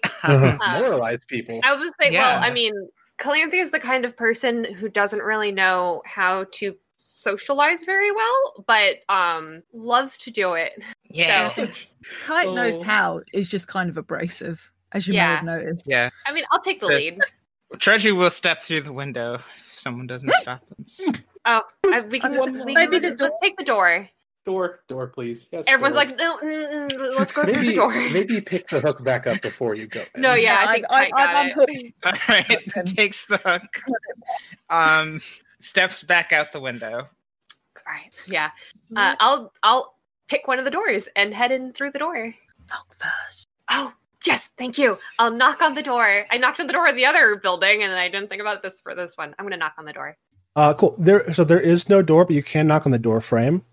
Uh-huh. Uh, moralize people. I was gonna say, well, I mean, Calanthe is the kind of person who doesn't really know how to socialize very well, but um loves to do it. Yeah. So- Kyte nosed Oh. Hal is just kind of abrasive, as you may have noticed. Yeah. I mean, I'll take the So- lead. Treasure will step through the window if someone doesn't stop them. Oh, I, we can I just we maybe can, the let's take the door. Door, door, please. Yes. Everyone's door. like, no, mm, mm, let's go through the door. maybe pick the hook back up before you go. in. No, yeah, Yeah, I think I- I, got I- I'm it. hooked. All right. Takes the hook. Um, steps back out the window. Right. Yeah. Uh, I'll I'll pick one of the doors and head in through the door. Knock first. Oh, yes, thank you. I'll knock on the door. I knocked on the door of the other building, and I didn't think about this for this one. I'm gonna knock on the door. Uh, cool. There, so there is no door, but you can knock on the door frame.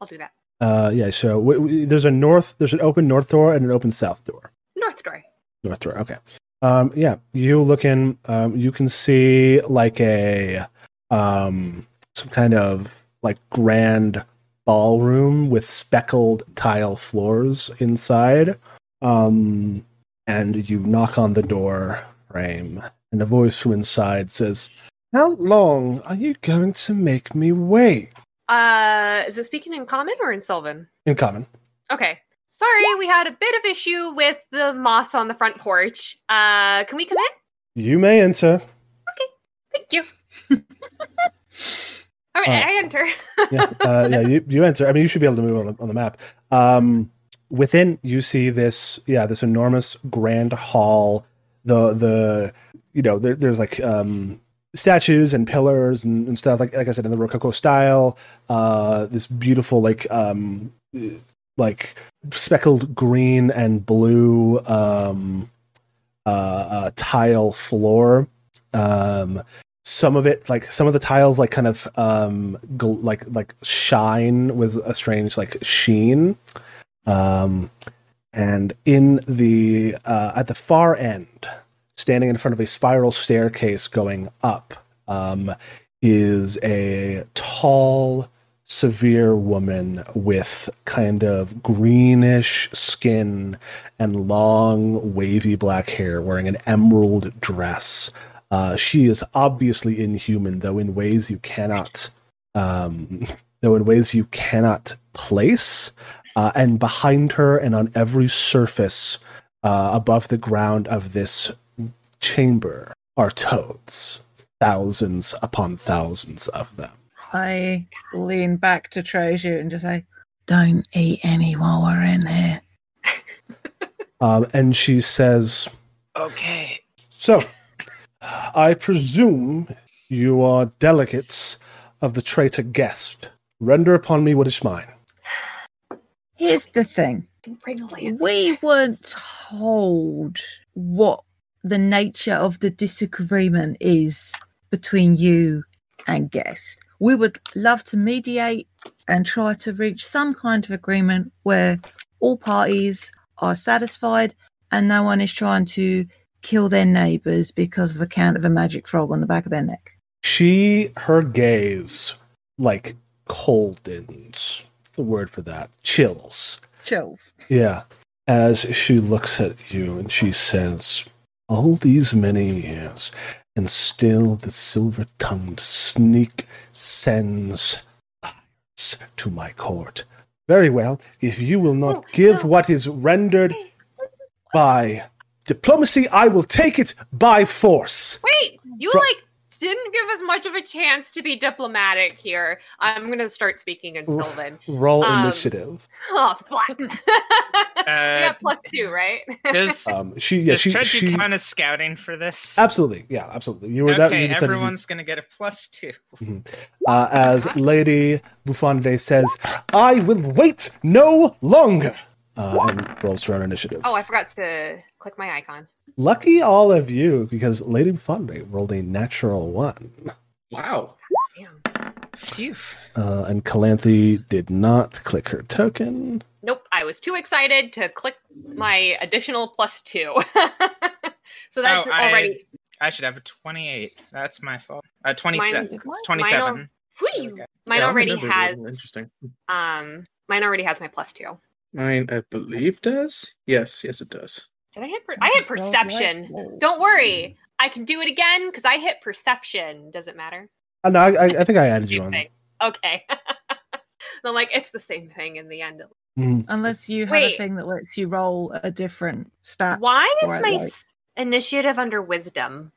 I'll do that. Uh, yeah. So w- w- there's a north, there's an open north door and an open south door. North door. North door. Okay. Um, yeah. You look in. Um, you can see like a um some kind of like grand ballroom with speckled tile floors inside. Um, and you knock on the door frame, and a voice from inside says, "How long are you going to make me wait?" Uh, is it speaking in common or in Sylvan? In common. Okay. Sorry, we had a bit of issue with the moss on the front porch. Uh, can we come in? You may enter. Okay. Thank you. All right, Alright. I enter. yeah, uh, yeah. You, you enter. I mean, you should be able to move on the, on the map. Um, within, you see this. Yeah, this enormous grand hall. The the you know there, there's like um, statues and pillars and, and stuff like like I said in the Rococo style. Uh, this beautiful like um, like speckled green and blue um, uh, uh, tile floor. Um, some of it like some of the tiles like kind of um gl- like like shine with a strange like sheen um and in the uh at the far end standing in front of a spiral staircase going up um is a tall severe woman with kind of greenish skin and long wavy black hair wearing an emerald dress uh, she is obviously inhuman, though in ways you cannot, um, though in ways you cannot place. Uh, and behind her, and on every surface uh, above the ground of this chamber, are toads, thousands upon thousands of them. I lean back to Treasure and just say, "Don't eat any while we're in here." Um, and she says, Okay. So, I presume you are delegates of the traitor guest. Render upon me what is mine. Here's the thing: Bring a lamp. we weren't told what the nature of the disagreement is between you and guest. We would love to mediate and try to reach some kind of agreement where all parties are satisfied and no one is trying to kill their neighbors because of account of a magic frog on the back of their neck. She, her gaze, like coldens. What's the word for that? Chills. Chills. Yeah. As she looks at you and she says, All these many years, and still the silver tongued sneak sends fires to my court. Very well, if you will not Oh, give what is rendered by diplomacy, I will take it by force. Wait, you like didn't give us much of a chance to be diplomatic here. I'm gonna start speaking in Ooh. Sylvan. Roll Um, initiative. Oh, fuck. we Uh, got plus two, right? does Um, she, yeah, does she, Treasure she, count as scouting for this? absolutely, yeah, absolutely. You were okay, you decided you- everyone's gonna get a plus two. uh, as Lady Buffonde says, I will wait no longer. Uh, and rolls her own initiative. oh, I forgot to click my icon. Lucky all of you, because Lady Buffonde rolled a natural one. Wow. Damn. Phew. Uh, and Calanthe did not click her token. Nope, I was too excited to click my additional plus two. so that's Oh, I- already. I should have a twenty-eight. That's my fault. Uh, twenty-seven. Mine- It's twenty-seven. Whew, There we mine Yeah, already numbers has. interesting. Um, mine already has my plus two. Mine, I believe, does. Yes, yes, it does. Did I hit? Per- I hit perception. Don't worry, I can do it again because I hit perception. Does it matter? Uh, no, I, I, I think I added you on. thing. okay. And I'm like, it's the same thing in the end. Mm. Unless you have Wait. a thing that lets you roll a different stat, Why for is my like- initiative under wisdom?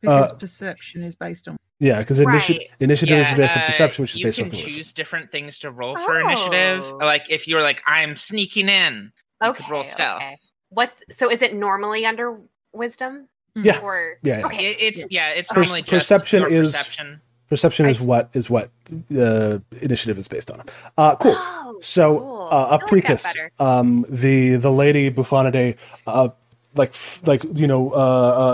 because Uh, perception is based on. Yeah, because initi- Right. initiative is based on uh, perception, which is based on You can wisdom. choose different things to roll for initiative. Oh. Like if you're like, I'm sneaking in, you Okay. could roll stealth. okay. What? So is it normally under wisdom? Yeah. Or Yeah, yeah. Okay. It- it's yeah, it's Per- normally just perception your is- perception. Perception is what is what uh, initiative is based on. Uh, cool. Oh, So, cool. uh, I like that Apricus, better. um, the the lady Bufonade, uh, like like you know, uh,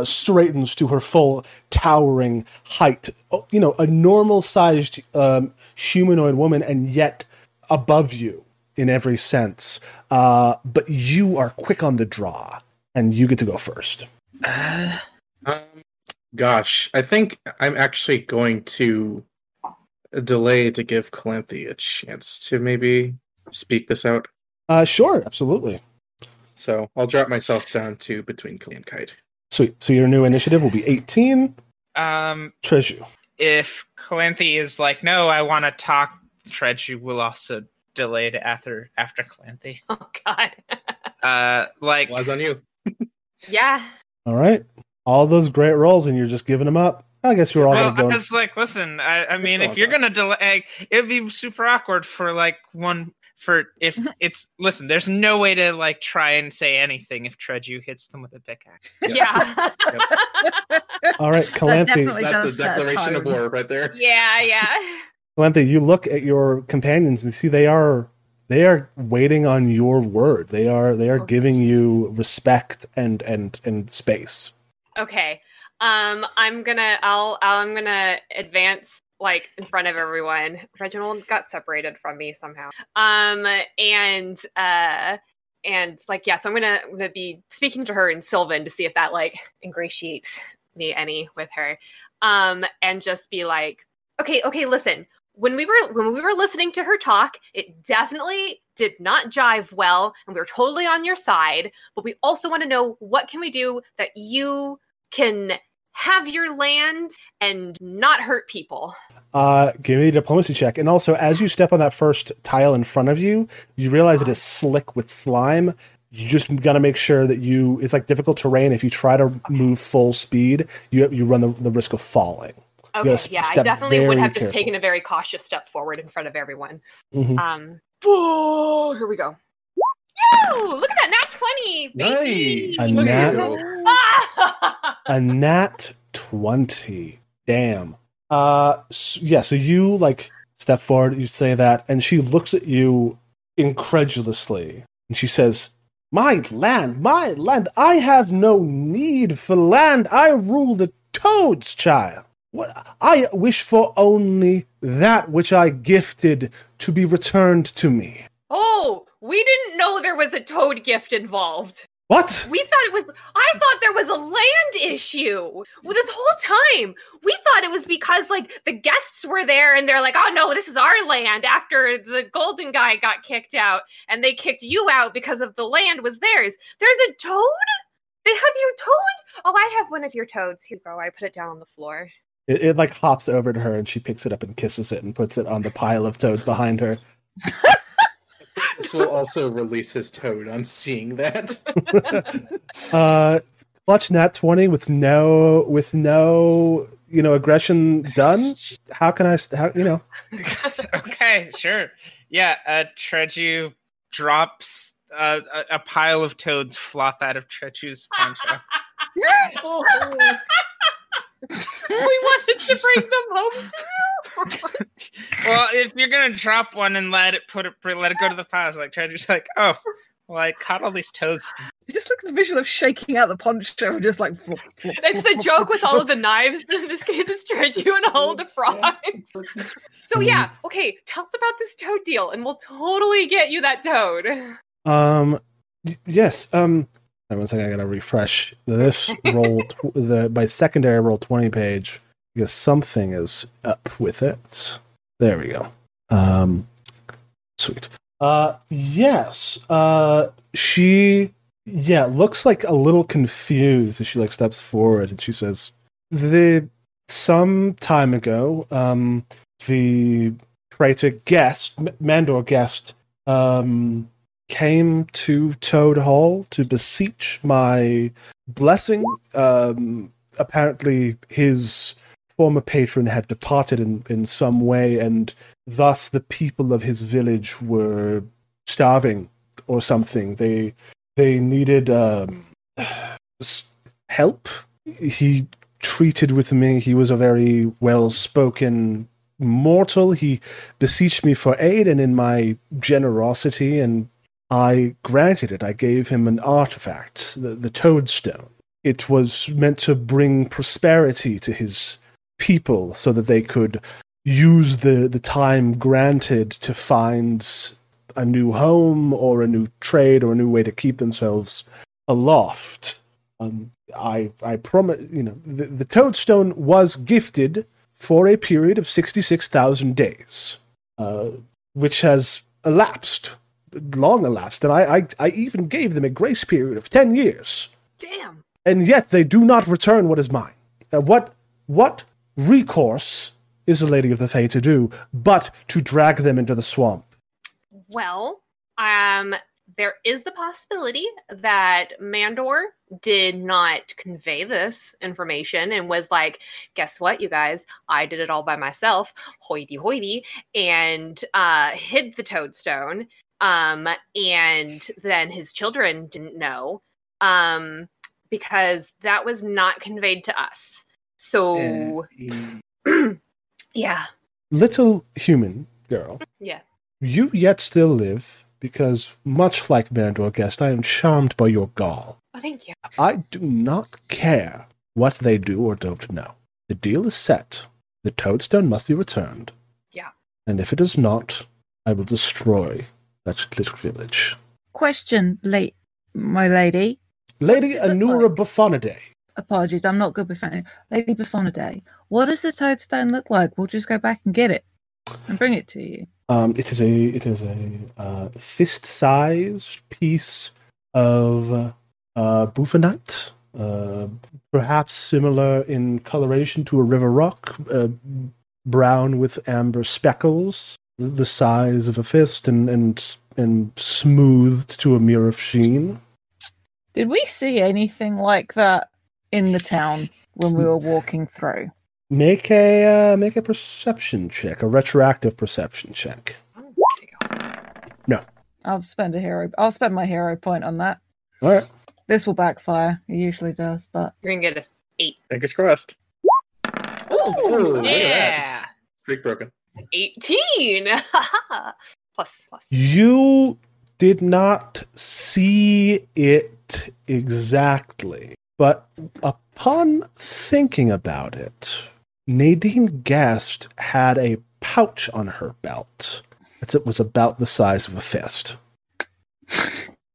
uh, straightens to her full towering height. Oh, You know, a normal sized um, humanoid woman, and yet above you in every sense. Uh, but you are quick on the draw, and you get to go first. Uh, Um, gosh, I think I'm actually going to delay to give Calanthe a chance to maybe speak this out. Uh, sure, absolutely. So I'll drop myself down to between Kali and Kite. Sweet. So your new initiative will be eighteen. um, Treasure. if Calanthe is like, no, I want to talk, Treju will also delay to after after Calanthe. Oh God. Uh, like Was on you. yeah. All right. All those great rolls, and you're just giving them up. I guess you're all well, gonna I go. was like, listen, I, I mean, if you're gonna delay, it'd be super awkward for like one for if it's listen. There's no way to like try and say anything if Treju hits them with a pickaxe. Yeah. All right, That Calanthe. definitely That's a declaration of war right there. yeah. Yeah. Calanthe, you look at your companions and see they are they are waiting on your word. They are they are giving you respect and and and space. Okay. Um, I'm gonna. I'll. I'm gonna advance like in front of everyone. Reginald got separated from me somehow. Um, and uh, and like yeah. So I'm gonna. I'm gonna be speaking to her in Sylvan to see if that like ingratiates me any with her. Um, and just be like, okay, okay, listen. When we were when we were listening to her talk, it definitely did not jive well, and we were totally on your side. But we also want to know what can we do that you can have your land and not hurt people. Uh, give me a diplomacy check. And also, as you step on that first tile in front of you, you realize it is slick with slime. You just got to make sure that you. It's like difficult terrain. If you try to move full speed, you you run the, the risk of falling. Okay, Yes, yeah, I definitely would very have just careful. taken a very cautious step forward in front of everyone. Mhm. Um, oh, here we go. Yo, look at that, nat 20, baby! A nat- Ah! a nat 20 damn uh s- yeah so you like step forward you say that and she looks at you incredulously and she says my land my land i have no need for land i rule the toads child what i wish for only that which i gifted to be returned to me oh, we didn't know there was a toad gift involved. what We thought it was. I thought there was a land issue well, this whole time. We thought it was because like the guests were there and they're like, "Oh no, this is our land." After the golden guy got kicked out, and they kicked you out because of the land was theirs. There's a toad. They have your toad. Oh, I have one of your toads. Here you go. I put it down on the floor. It, it like hops over to her and she picks it up and kisses it and puts it on the pile of toads behind her This will also release his toad on seeing that. uh clutch nat 20 with no with no you know aggression done how can i how you know okay, sure. Yeah, uh, Treju drops uh, a, a pile of toads flop out of Treju's poncho. We wanted to bring them home to you. well, if you're gonna drop one and let it put it let it go to the pile, like Treju's like, oh, well, I caught all these toads. You just look at the visual of shaking out the poncho and just like. flop, flop, It's the flop, joke with all of the knives, but in this case, it's Treju and all the frogs. So yeah, okay. Tell us about this toad deal, and we'll totally get you that toad. um y- yes um wait one second i gotta refresh this roll tw- the my secondary roll 20 page because something is up with it. There we go. Um sweet. Uh yes uh she yeah looks like a little confused as she like steps forward and she says the some time ago um the traitor guest, M- Mandor guest, um, came to Toad Hall to beseech my blessing. Um, apparently, his former patron had departed in, in some way, and thus the people of his village were starving or something. They they needed um, help. He treated with me. He was a very well spoken mortal. He beseeched me for aid, and in my generosity, and I granted it. I gave him an artifact, the, the toadstone. It was meant to bring prosperity to his people so that they could use the, the time granted to find a new home or a new trade or a new way to keep themselves aloft. Um, I I promise you know the, the toadstone was gifted for a period of sixty six thousand days, uh, which has elapsed, long elapsed, and I, I I even gave them a grace period of ten years, Damn. and yet they do not return what is mine. Uh, what what recourse is the Lady of the Fae to do but to drag them into the swamp? Well, um, there is the possibility that Mandor did not convey this information and was like, guess what, you guys? I did it all by myself, hoity hoity, and uh, hid the toadstone. Um, and then his children didn't know um, because that was not conveyed to us. So, yeah, Little human girl. yeah. You yet still live, because much like Mandor Guest, I am charmed by your gall. Oh, thank you. I do not care what they do or don't know. The deal is set. The toadstone must be returned. Yeah. And if it is not, I will destroy that little village. Question, late, my lady. Lady Anura? Buffonidae. Apologies, I'm not good with Lady Buffonidae. What does the toadstone look like? We'll just go back and get it and bring it to you. Um, it is a it is a uh, fist-sized piece of uh, bufonite, uh, perhaps similar in coloration to a river rock, uh, brown with amber speckles, the size of a fist, and and and smoothed to a mirror of sheen. Did we see anything like that in the town when we were walking through? Make a uh, make a perception check, a retroactive perception check. No. I'll spend a hero. I'll spend my hero point on that. All right. This will backfire. It usually does, but You're gonna get a eight. Fingers crossed. Ooh, look at that. Yeah. Streak broken. 18 plus plus You did not see it exactly, but upon thinking about it, Nadine Guest had a pouch on her belt. It was about the size of a fist.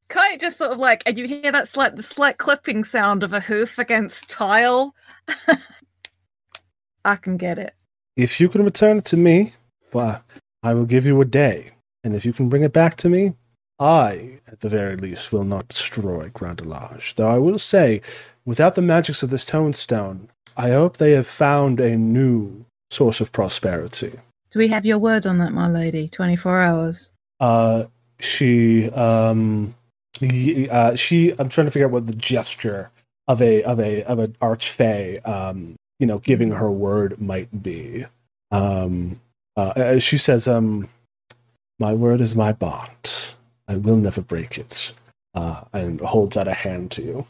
Kai just sort of like, and you hear that slight, the slight clipping sound of a hoof against tile. I can get it. If you can return it to me, well, I will give you a day. And if you can bring it back to me, I, at the very least, will not destroy Grand Delage. Though I will say, without the magics of this toadstone, I hope they have found a new source of prosperity. Do we have your word on that, my lady? 24 hours. Uh, she, um, uh, she, I'm trying to figure out what the gesture of a, of a, of an archfey, um, you know, giving her word might be. Um, uh, she says, um, my word is my bond. I will never break it. Uh, and holds out a hand to you.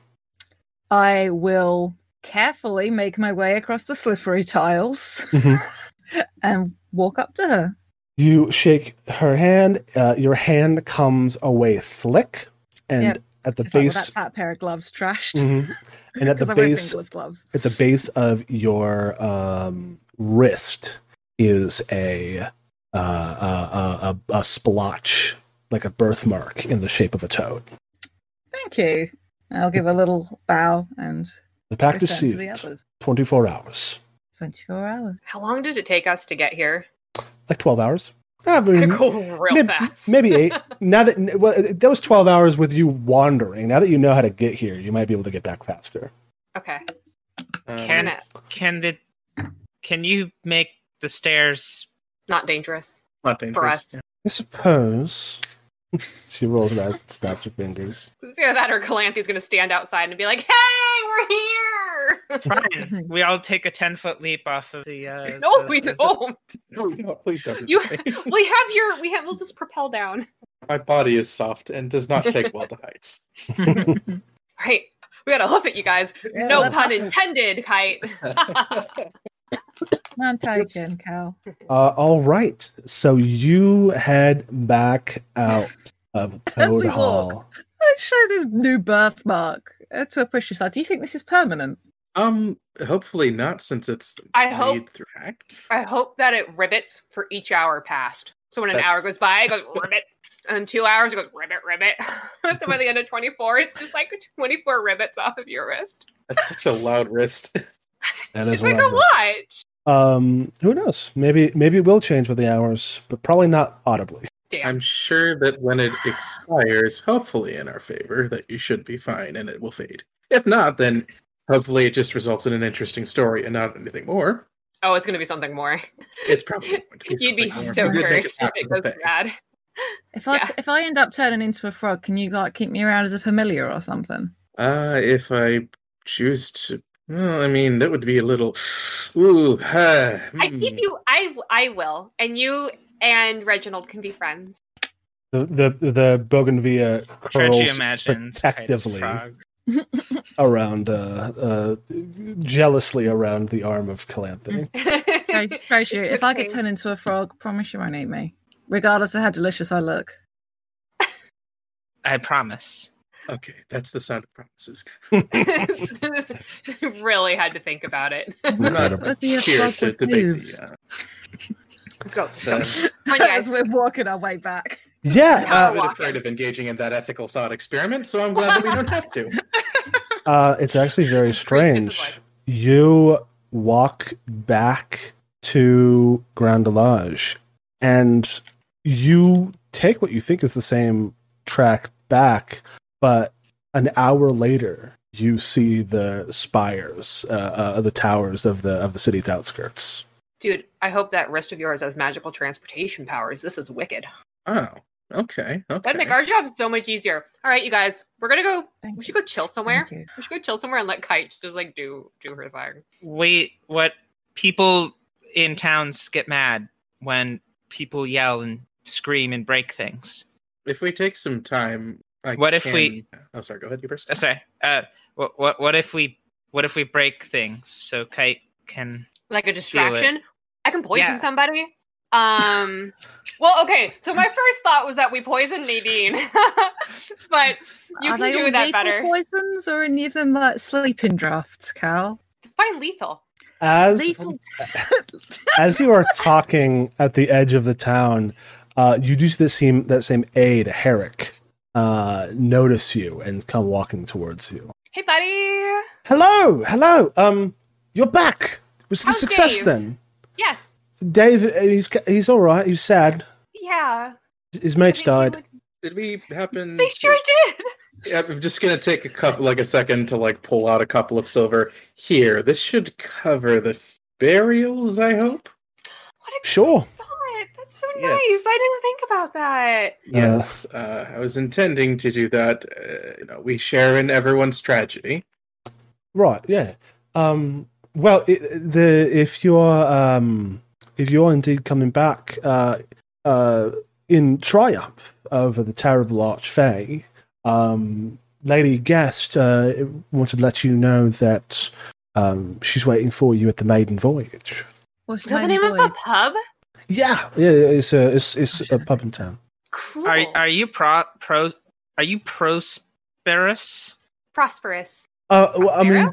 I will carefully make my way across the slippery tiles Mhm. and walk up to her. You shake her hand. Uh, your hand comes away slick, and Yep. at the It's like, well, base, that fat pair of gloves trashed. Mhm. and at the 'Cause I wear base, gloves. at the base of your um, wrist is a uh, a, a, a, a splotch, like a birthmark in the shape of a toad. Thank you. I'll give a little bow and The pact is return to the sealed. 24 hours. 24 hours. how long did it take us to get here Like 12 hours. I mean, go real maybe, fast maybe eight. now that, well, that was 12 hours with you wandering. Now that you know how to get here, you might be able to get back faster. okay Um, Can it can the can you make the stairs not dangerous Not dangerous. For us. yeah. I suppose. she rolls her eyes and snaps her fingers. It's either that or Calanthe's gonna stand outside and be like, "Hey, we're here." It's fine. we all take a ten foot leap off of the. Uh, no, the- we the- don't. No, please don't. do You, we have your, we have. We'll just propel down. My body is soft and does not take well to heights. Right. We gotta hoof it, you guys. Yeah, no pun awesome. intended, kite. None taken, Cal. Uh, all right. So you head back out of As Toad we Hall. Let's show this new birthmark uh, to a push aside. Do you think this is permanent? Um, hopefully not, since it's I hope- through. I hope that it rivets for each hour passed. So when an That's- hour goes by, it goes ribbit. And two hours, it goes ribbit, ribbit. so by the end of 24, it's just like 24 ribbits off of your wrist. That's such a loud wrist. That is It's like what a I missed. watch. Um, who knows? Maybe maybe it will change with the hours, but probably not audibly. Damn. I'm sure that when it expires, hopefully in our favor, that you should be fine and it will fade. If not, then hopefully it just results in an interesting story and not anything more. Oh, it's going to be something more. It's probably be You'd be more. so We cursed if it goes bad. If I Yeah. if I end up turning into a frog, can you like keep me around as a familiar or something? Uh, if I choose to, well, I mean, that would be a little. Ooh, uh, I hmm. keep you. I I will, and you and Reginald can be friends. The the the bougainvillea curls imagines Kyte as a protectively frog. Around, uh, uh, jealously around the arm of Calanthe. Tra- Tracy, It's if I get okay. turned into a frog, promise you won't eat me, regardless of how delicious I look. I promise. Okay, that's the sound of promises. really had to think about it. I'm not Incredible. Let's be here to with debate hooves. the. Uh, Let's go. so, Come on, As guys. we're walking our way back. Yeah, I'm Uh, afraid of engaging in that ethical thought experiment, so I'm glad that we don't have to. Uh, it's actually very strange. You walk back to Grand Delage, and you take what you think is the same track back, but an hour later, you see the spires, uh, uh, the towers of the of the city's outskirts. Dude, I hope that wrist of yours has magical transportation powers. This is wicked. Oh, okay, okay. That'd make our job so much easier. All right, you guys, we're gonna go. Thank We should you. go chill somewhere. We should go chill somewhere and let Kyte just like do do her thing. Wait, what? People in towns get mad when people yell and scream and break things. If we take some time, I What if can- we- Oh, sorry. Go ahead. You first. Uh, sorry. Uh, what, what? What if we? What if we break things so Kyte can? Like a distraction. I can poison Yeah. somebody. Um. well, okay. So my first thought was that we poisoned Nadine, but you Are can they do that lethal better. poisons or any of them like sleeping drafts, Cal? Fine, lethal. As Lethal. as you are talking at the edge of the town, uh, you do see the same that same aide, Herrick, uh, notice you and come walking towards you. Hey, buddy. Hello, hello. Um, you're back. Was it a success Dave? then? Yes. Dave, he's he's all right. He's sad. Yeah. His I mate's died. would- Did we happen? They sure did. Yeah, I'm just gonna take a couple, like a second, to like pull out a couple of silver. Here, this should cover the burials. I hope. What a Sure. thought. That's so Yes. nice. I didn't think about that. Yes, uh, I was intending to do that. Uh, you know, we share in everyone's tragedy. Right. Yeah. Um. Well, it, the if you're um if you're indeed coming back uh uh in triumph over the terrible archfey, um, Lady Guest uh, wanted to let you know that um she's waiting for you at the maiden voyage. What's the main name of voyage? a pub? Yeah. Yeah. It's a it's it's a pub in town. Cool. Are are you pro pro? Are you prosperous? prosperous? Uh, well, I mean,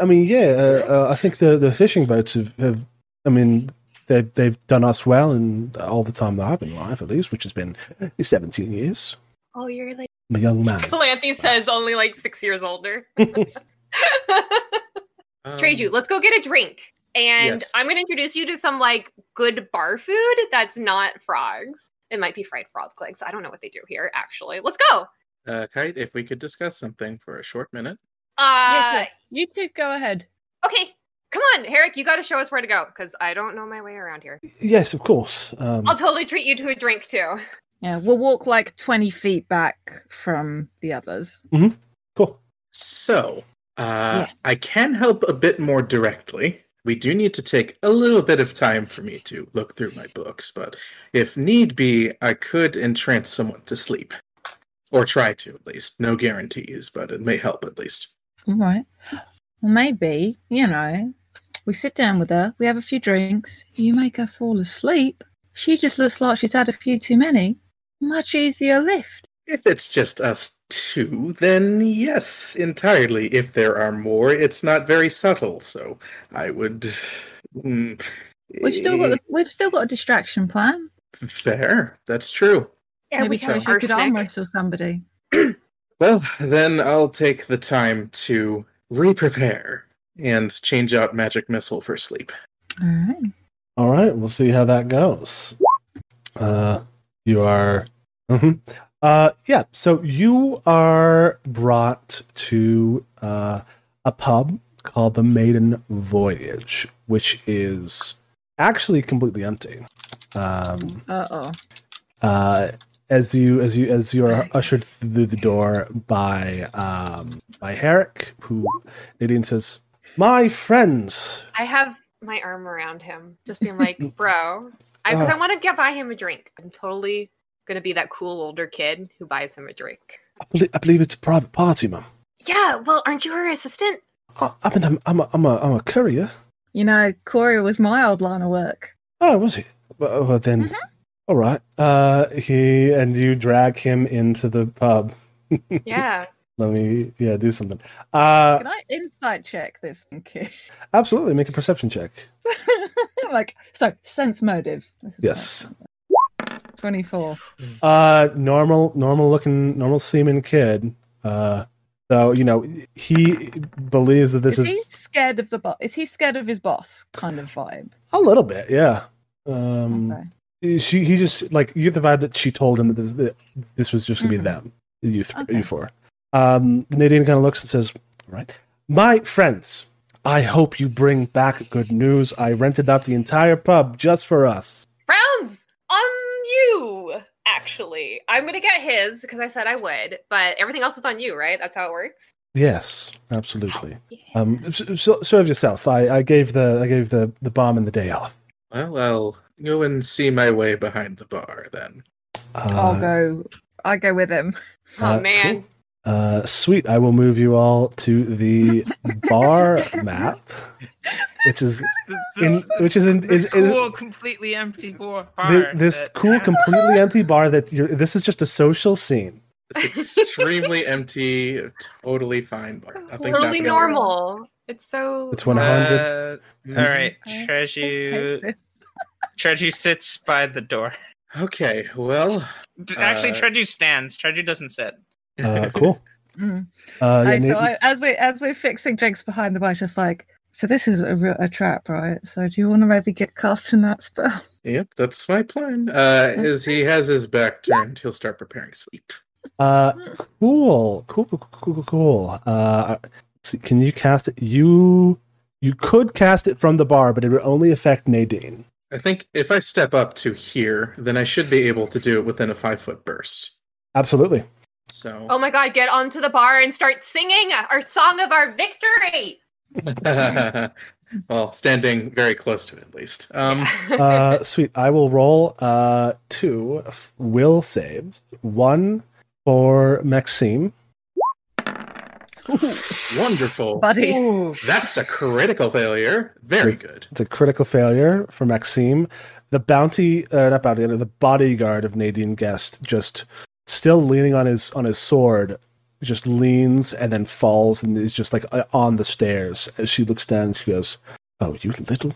I mean, yeah. Uh, uh, I think the, the fishing boats have, have I mean, they've they've done us well, and all the time that I've been alive, at least, which has been seventeen years. Oh, you're like I'm a young man. Calanthe says, only like six years older. Um, Trade you. Let's go get a drink. And Yes. I'm going to introduce you to some like good bar food that's not frogs. It might be fried frog legs. I don't know what they do here, actually. Let's go. Uh, Kyte, if we could discuss something for a short minute. Uh, Yeah, sure. You two go ahead. okay. Come on, Herrick, you got to show us where to go because I don't know my way around here. Yes, of course. Um, I'll totally treat you to a drink too. Yeah, we'll walk like 20 feet back from the others. cool. So, uh, I can help a bit more directly. We do need to take a little bit of time for me to look through my books, but if need be, I could entrance someone to sleep. Or try to, at least. No guarantees, but it may help at least. All right. Well, maybe, you know, we sit down with her, we have a few drinks, you make her fall asleep. She just looks like she's had a few too many. Much easier lift. If it's just us two, then yes, entirely. If there are more, it's not very subtle, so I would. mm, We've still got the, we've still got a distraction plan. Fair, that's true. Yeah, maybe we so have she could arm wrestle somebody. Well, then I'll take the time to re-prepare and change out magic missile for sleep. All right. All right, we'll see how that goes. Uh, you are, Mhm. uh, yeah. So you are brought to uh, a pub called the Maiden Voyage, which is actually completely empty. Um, Uh oh. uh, as you as you as you are ushered through the door by um, by Herrick, who Nadine says, "My friends, I have my arm around him, just being like, bro, I Uh. want to get buy him a drink. I'm totally gonna be that cool older kid who buys him a drink. I, belie- I believe it's a private party, ma'am. Yeah, well, aren't you her assistant? I, I mean, I'm I'm a, I'm a I'm a courier. You know, Corey was my old line of work. Oh, was he? Well, well, then, Mhm. all right. Uh, he and you drag him into the pub. Yeah. Let me, yeah, do something. Uh, Can I insight check this kid? absolutely. Make a perception check. like, so sense motive. Yes. my- 24. Uh, normal, normal looking, normal seeming kid. Uh, so you know he believes that this is, is, he scared of the boss? Is he scared of his boss kind of vibe? a little bit, yeah. Um, Okay. she he just like you get the vibe that she told him that this, that this was just gonna Mhm. be them you th- Okay. you four um nadine kind of looks and says right my friends i hope you bring back good news i rented out the entire pub just for us Browns on you. Actually, I'm gonna get his because I said I would, but everything else is on you, right? That's how it works. yes absolutely Yeah. um s- s- serve yourself i i gave the i gave the the bomb and the day off Well, I'll go and see my way behind the bar then. I'll uh, go. I'll go with him. Oh Uh, man, uh sweet i will move you all to the bar map which is In- which is in- this is- is- cool, completely empty bar. Th- this that- cool, completely empty bar that you're. This is just a social scene. It's extremely empty, totally fine bar. Nothing's totally happening. normal. It's so. It's 100. Uh, all right, Okay. Treju. Treju sits by the door. Okay, well, Actually, Uh, Treju stands. Treju doesn't sit. Uh, cool. Mm. Uh, yeah, Right, so Nate- I, as we as we're fixing drinks behind the bar, just like, so this is a, a trap, right? So do you want to maybe get cast in that spell? Yep, that's my plan. Uh, as he has his back turned, he'll start preparing sleep. uh, cool, cool, cool, cool, cool, cool. Uh, let's see, can you cast it? You you could cast it from the bar, but it would only affect Nadine. I think if I step up to here, then I should be able to do it within a five foot burst. Absolutely. So, Oh my god, get onto the bar and start singing our song of our victory. well, standing very close to it at least. Um, Uh, sweet. I will roll uh two will saves. One for Maxime. wonderful. Buddy. That's a critical failure. Very good. It's a critical failure for Maxime. The bounty, uh, not bounty, the bodyguard of Nadine Guest, just still leaning on his on his sword, just leans and then falls and is just like uh, on the stairs. As she looks down, and she goes, "Oh, you little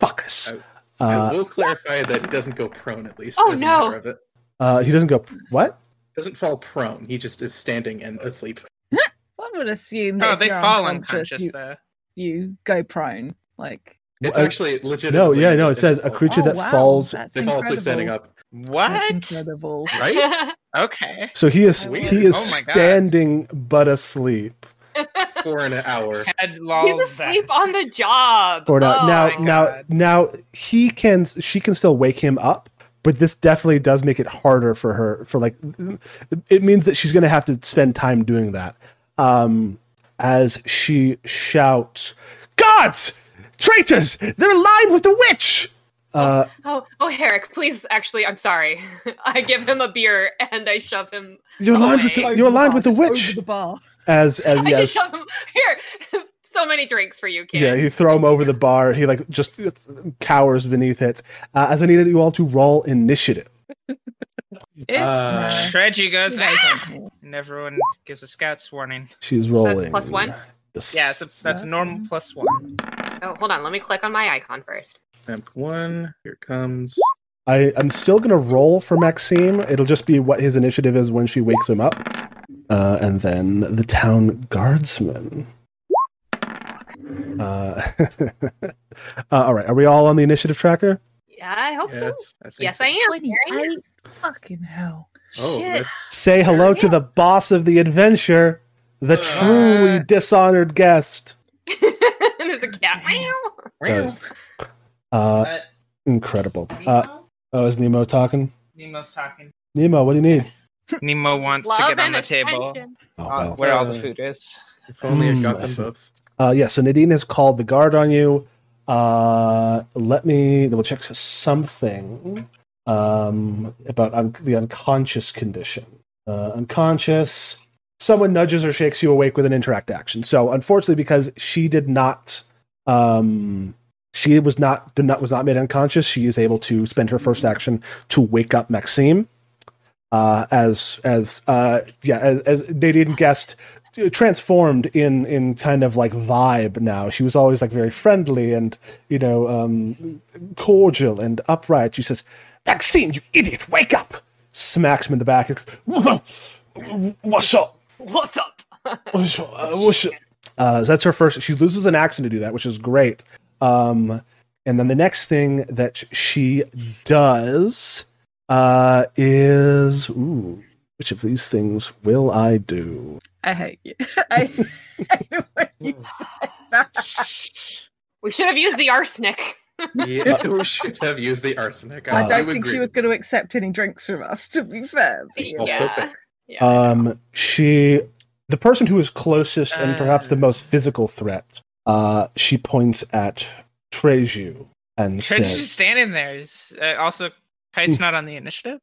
fuckers!" I Uh, will clarify that he doesn't go prone at least. Oh, no. of it. uh, he doesn't go. What? Doesn't fall prone. He just is standing and asleep. One would assume that Oh, they fall unconscious, unconscious you, there. you go prone. Like It's Uh, actually legit. No, yeah, no. It says a creature Oh, that wow, falls. that's They fall asleep standing up, That's What? incredible. right? Okay. So he is Weird. he is Oh standing but asleep. for an hour. Head He's lolls back. asleep on the job. Or now, Oh, now, now, God. now he can, she can still wake him up, but this definitely does make it harder for her. For like, it means that she's going to have to spend time doing that. Um, as she shouts, "Gods, traitors! They're aligned with the witch!" Uh, Oh, oh, Herrick, please. Actually, I'm sorry. I give him a beer and I shove him. you're aligned with the, Away. you're aligned with the over witch. the bar. As as I yes, just shove him. Here, so many drinks for you, kid. Yeah, you throw him over the bar. He like just cowers beneath it. Uh, as I needed you all to roll initiative. If Uh. Reggie goes, ah! and everyone gives a scout's warning. She's rolling. plus one? the Yeah, it's a, that's a normal plus one. Oh, hold on. Let me click on my icon first. Attempt one. Here it comes. I, I'm still gonna roll for Maxime. It'll just be what his initiative is when she wakes him up. Uh, and then the town guardsman. Uh, uh, all right, are we all on the initiative tracker? Yeah, I hope so. Yes, I Yes, so. I am. Very 28? Fucking hell. Oh, Shit. that's Say hello to the boss of the adventure, the truly Uh. dishonored guest. There's a cat. Uh, uh, But incredible. Uh, oh, is Nemo talking? Nemo's talking. Nemo, what do you need? Nemo wants to get on and the table attention. Oh, uh, well. where all the food is. if only I got I them see. both. Uh, yeah, so Nadine has called the guard on you. Uh, let me double check something um, about un- the unconscious condition. Uh, unconscious. Someone nudges or shakes you awake with an interact action. So, unfortunately, because she did not, um, she was not did not was not made unconscious. She is able to spend her first action to wake up Maxime. Uh, as as uh, yeah, as, as Nadine guessed, transformed in in kind of like vibe now. She was always like very friendly and you know um, cordial and upright. She says, "Maxime, you idiot, wake up!" Smacks him in the back. What's up? What's up? What's up? Uh? Uh, that's her first. She loses an action to do that, which is great. Um, and then the next thing that she does uh, is ooh, which of these things will I do? I hate you. I hate when you say that. We should have used the arsenic. Yeah, we should have used the arsenic. I Uh, don't do think she was going to accept any drinks from us, to be fair. yeah. Also fair. Yeah. Um, she, the person who is closest and perhaps the Uh. most physical threat, uh, she points at Treju and Trench is says, just standing there. Uh, also, Kyte's not on the initiative.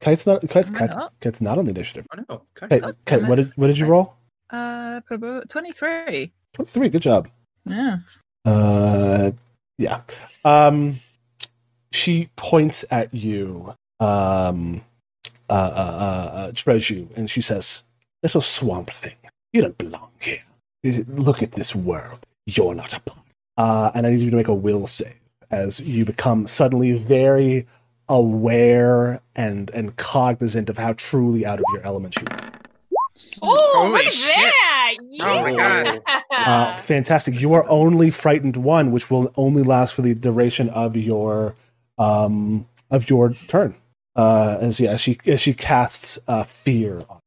"Kyte's not, Kyte's, Kyte's, not? Kyte's not on the initiative." Oh no. Okay. Hey, Oh, Kyte, what did what did you roll? Uh, prob- 23. Twenty-three. Good job. Yeah. Uh, yeah. Um, she points at you, um, uh, uh, uh, uh, Treju, and she says, "Little swamp thing, you don't belong here. Look at this world. You're not a part." Uh, and I need you to make a will save as you become suddenly very aware and and cognizant of how truly out of your element you are. oh, Holy look at shit. that! Oh my god! Uh, fantastic. You are only frightened one, which will only last for the duration of your um of your turn. Uh, as yeah, she as she casts uh, fear, on,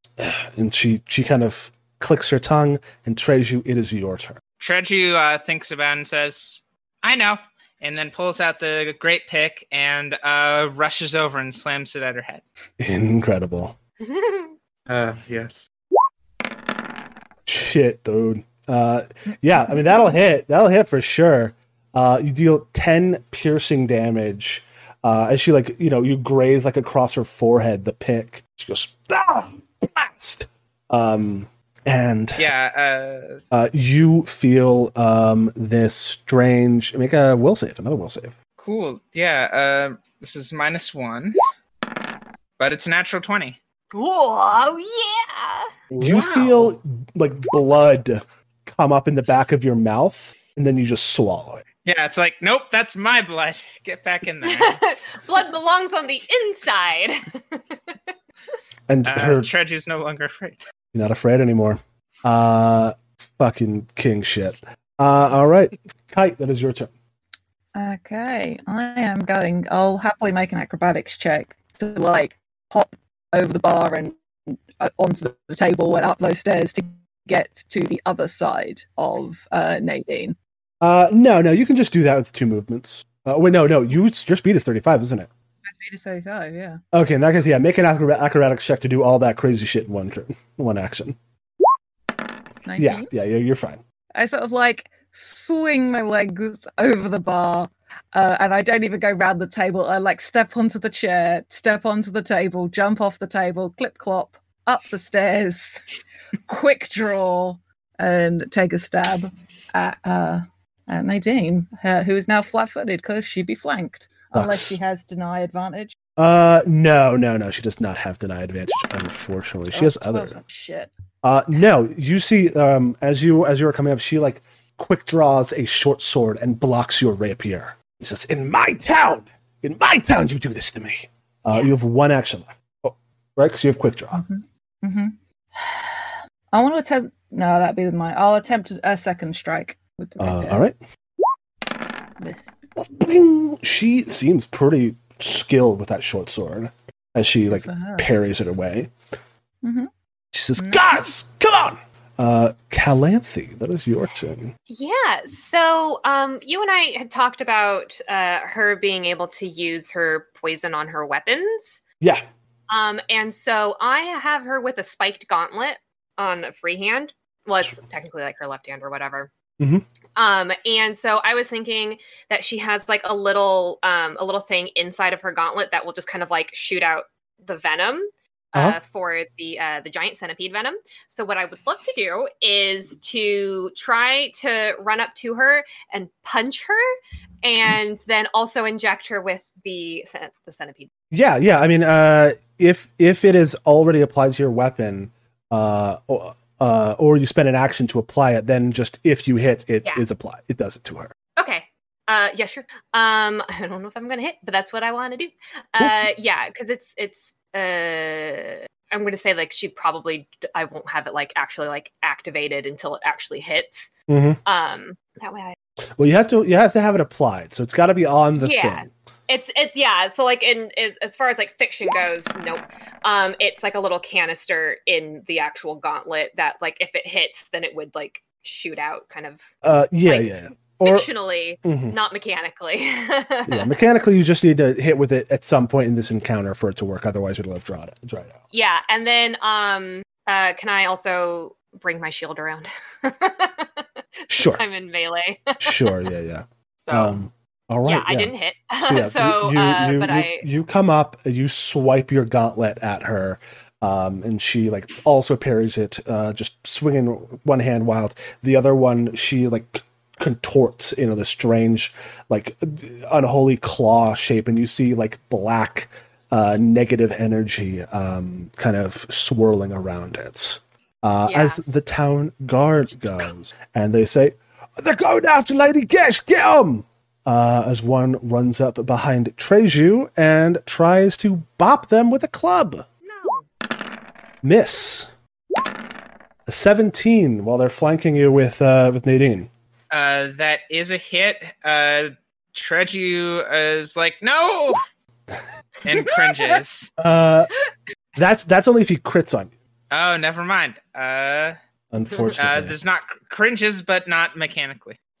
and she she kind of clicks her tongue and trays you. It is your turn. Treju uh, thinks about and says, I know. And then pulls out the great pick and uh, rushes over and slams it at her head. Incredible. Uh, yes. Shit, dude. Uh, yeah, I mean that'll hit. That'll hit for sure. Uh, you deal ten piercing damage uh, as she like you know you graze like across her forehead. The pick. She goes ah, blast. Um, and Yeah, uh, uh, you feel um, this strange. Make a will save. Another will save. cool. Yeah, uh, this is minus one, but it's a natural 20. Whoa, yeah! You feel like blood come up in the back of your mouth, and then you just swallow it. Yeah, it's like, nope, that's my blood. Get back in there. Blood belongs on the inside. And Uh, her Treju's no longer afraid. You're not afraid anymore. Uh fucking king shit. Uh all right. Kyte, that is your turn. Okay, I am going. I'll happily make an acrobatics check to like hop over the bar and uh, onto the table and up those stairs to get to the other side of uh, Nadine? Uh, no, no, you can just do that with two movements. Uh, wait, no, no, you your speed is thirty five, isn't it? My speed is 35, yeah. Okay, in that case, yeah, make an acrobat- acrobatics check to do all that crazy shit in one turn, one action. 19. Yeah, yeah, you're fine. I sort of like swing my legs over the bar, uh, and I don't even go round the table. I like step onto the chair, step onto the table, jump off the table, clip clop, up the stairs, quick draw, and take a stab at, uh, at Nadine, uh, who is now flat footed because she'd be flanked. Unless she has deny advantage. Uh, no, no, no, she does not have deny advantage. Unfortunately, she Oh, has 12. other. Shit. Uh, no, you see, um, as you as you are coming up, she like quick draws a short sword and blocks your rapier. He says, "In my town, in my town, you do this to me." Uh, you have one action left, oh, right? Because you have quick draw. Mm-hmm. I want to attempt. No, that'd be my. I'll attempt a second strike with the Uh, all right. Bling! She seems pretty skilled with that short sword as she like parries it away. Mhm. She says, Mhm. "Guys, come on!" Uh, Calanthe, that is your turn. Yeah. So, um, you and I had talked about uh, her being able to use her poison on her weapons. Yeah. Um, and so I have her with a spiked gauntlet on a free hand. Well, it's technically like her left hand or whatever. Mhm. Um, and so I was thinking that she has like a little, um, a little thing inside of her gauntlet that will just kind of like shoot out the venom. Uh, Uh-huh. for the uh, the giant centipede venom. So what I would love to do is to try to run up to her and punch her, and then also inject her with the the centipede. Yeah, yeah. I mean, uh, if if it is already applied to your weapon, uh, uh, or you spend an action to apply it, then just if you hit, it is Yeah. applied. It does it to her. Okay. Uh, yeah, sure. Um, I don't know if I'm gonna hit, but that's what I want to do. Uh, yeah, because it's it's. Uh, I'm gonna say like she probably I won't have it like actually like activated until it actually hits. Mm-hmm. Um, that way I Well, you have to you have to have it applied, so it's got to be on the Yeah. thing. It's it's yeah. So like in, in as far as like fiction goes, nope. Um, it's like a little canister in the actual gauntlet that like if it hits, then it would like shoot out, kind of Uh, yeah, Like, yeah. Or fictionally, mhm. not mechanically. yeah, mechanically, you just need to hit with it at some point in this encounter for it to work. Otherwise, it'll have dried, dried out. Yeah, and then um, uh, can I also bring my shield around? Sure. I'm in melee, Sure. Yeah. Yeah. so um. All right. yeah, I didn't hit. So, yeah, so, you, uh, you, but you, I you come up, you swipe your gauntlet at her, um, and she like also parries it, uh, just swinging one hand wild. The other one, she like contorts you know, the strange, like unholy claw shape, and you see like black, uh, negative energy, um, kind of swirling around it. Uh, As the town guard goes, and they say, "They're going after Lady Guest. Get 'em!" Uh, as one runs up behind Treju and tries to bop them with a club. no. Miss. A 17 while they're flanking you with uh, with Nadine. Uh, that is a hit. Uh, Treju is like, no, and cringes. Uh, that's that's only if he crits on you, Oh, never mind. Uh, uh, unfortunately. there's not cringes, but not mechanically.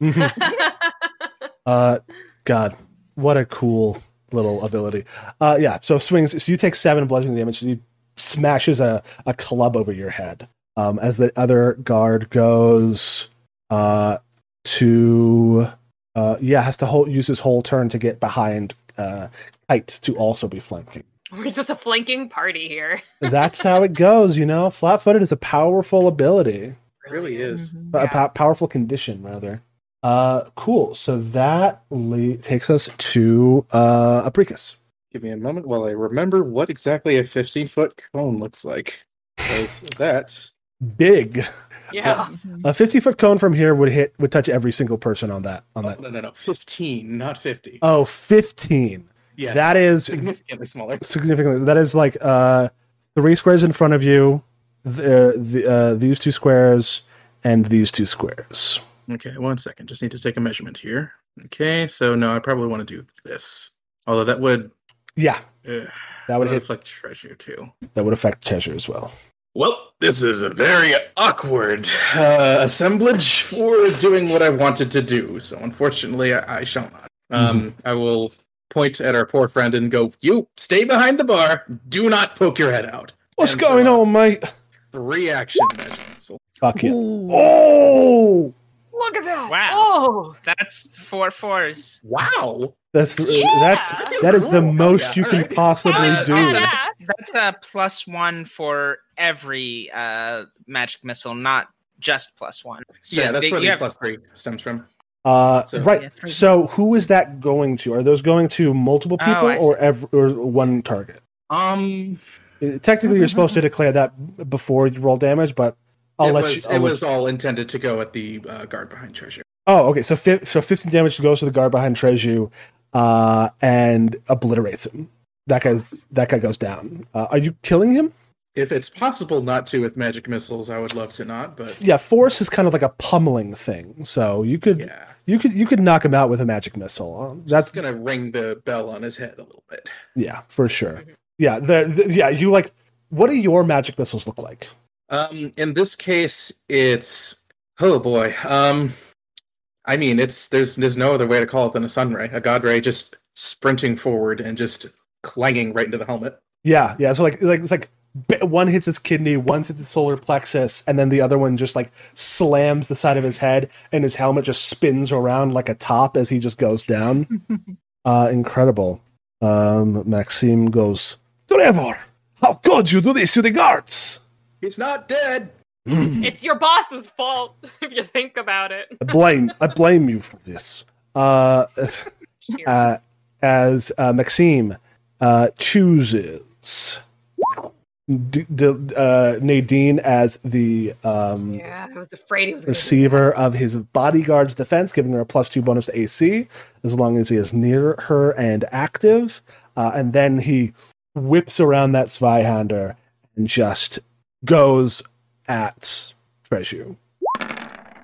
uh, God, what a cool little ability. Uh, yeah, so swings. So you take seven bludgeoning damage. He smashes a, a club over your head. Um, as the other guard goes uh, to, uh, yeah, has to hold, use his whole turn to get behind uh, Kyte to also be flanking. We're just a flanking party here. That's how it goes, you know. Flat footed is a powerful ability. It really is. Mhm. a Yeah. pow- powerful condition rather uh cool so that le- takes us to uh apricus Give me a moment while I remember what exactly a 15 foot cone looks like. Because that. big Yeah. Mhm. a 50 foot cone from here would hit would touch every single person on that on Oh, that no, no, no. 15, not 50. oh 15 yes. that is significantly smaller. significantly that is like uh three squares in front of you the, the uh these two squares and these two squares Okay, one second. Just need to take a measurement here. Okay, so no, I probably want to do this. Although that would. yeah Uh, that would hit affect Treju too. that would affect Treju as well Well, this is a very awkward uh, assemblage for doing what I wanted to do. So, unfortunately, I, I shall not. Um, I will point at our poor friend and go, "You stay behind the bar. Do not poke your head out." What's And going so, on, mate? Free action magic missile. Fuck yeah. Oh, Look at that. Wow. Oh. That's four fours. Wow. that's Yeah. that's that is the most you can possibly Uh, do. uh, Yeah. That's a plus one for every uh, magic missile, not just plus one. So yeah, that's they- where the plus three stems from. Uh, So- right. Yeah. So who is that going to? Are those going to multiple Oh, people I see. or ev- or one target? Um, Uh, Technically, you're supposed to declare that before you roll damage, but I'll it let was, you. I'll it let was all intended to go at the uh, guard behind Treju. Oh, okay. So fi- so 15 damage goes to the guard behind Treju, uh, and obliterates him. That guy that guy goes down. Uh, are you killing him? If it's possible not to with magic missiles, I would love to not. But Yeah, force is kind of like a pummeling thing. So you could yeah, you could you could knock him out with a magic missile. Uh, that's That's gonna ring the bell on his head a little bit. yeah, for sure. Mhm. Yeah, the, the yeah, you like what do your magic missiles look like? Um, in this case, it's oh boy. Um, I mean, it's there's there's no other way to call it than a sun ray, a god ray, just sprinting forward and just clanging right into the helmet. Yeah, yeah. So like like it's like one hits his kidney, one hits his solar plexus, and then the other one just like slams the side of his head, and his helmet just spins around like a top as he just goes down. uh, incredible. Um, Maxime goes, Trevor, how could you do this to the guards? He's not dead. It's your boss's fault if you think about it. I blame I blame you for this. Uh, uh, as uh, Maxime uh, chooses D- D- uh, Nadine as the um, yeah, I was afraid he was going receiver of his bodyguard's defense, giving her a plus two bonus to AC as long as he is near her and active. Uh, and then he whips around that Zweihander and just goes at Treju.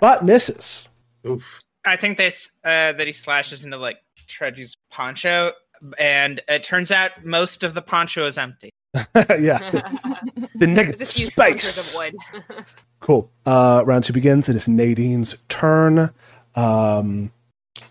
But misses. Oof. I think this uh, that he slashes into like Treju's poncho, and it turns out most of the poncho is empty. yeah. The There's negative a few splinters space. of wood. Cool. Uh, round two begins. It is Nadine's turn. Um,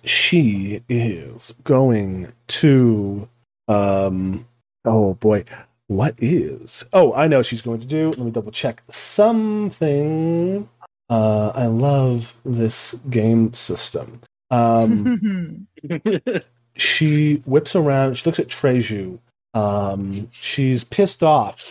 she is going to. Um, oh boy, what is? Oh, I know what she's going to do. Let me double check something. Uh, I love this game system. Um, she whips around. She looks at Treju. Um, she's pissed off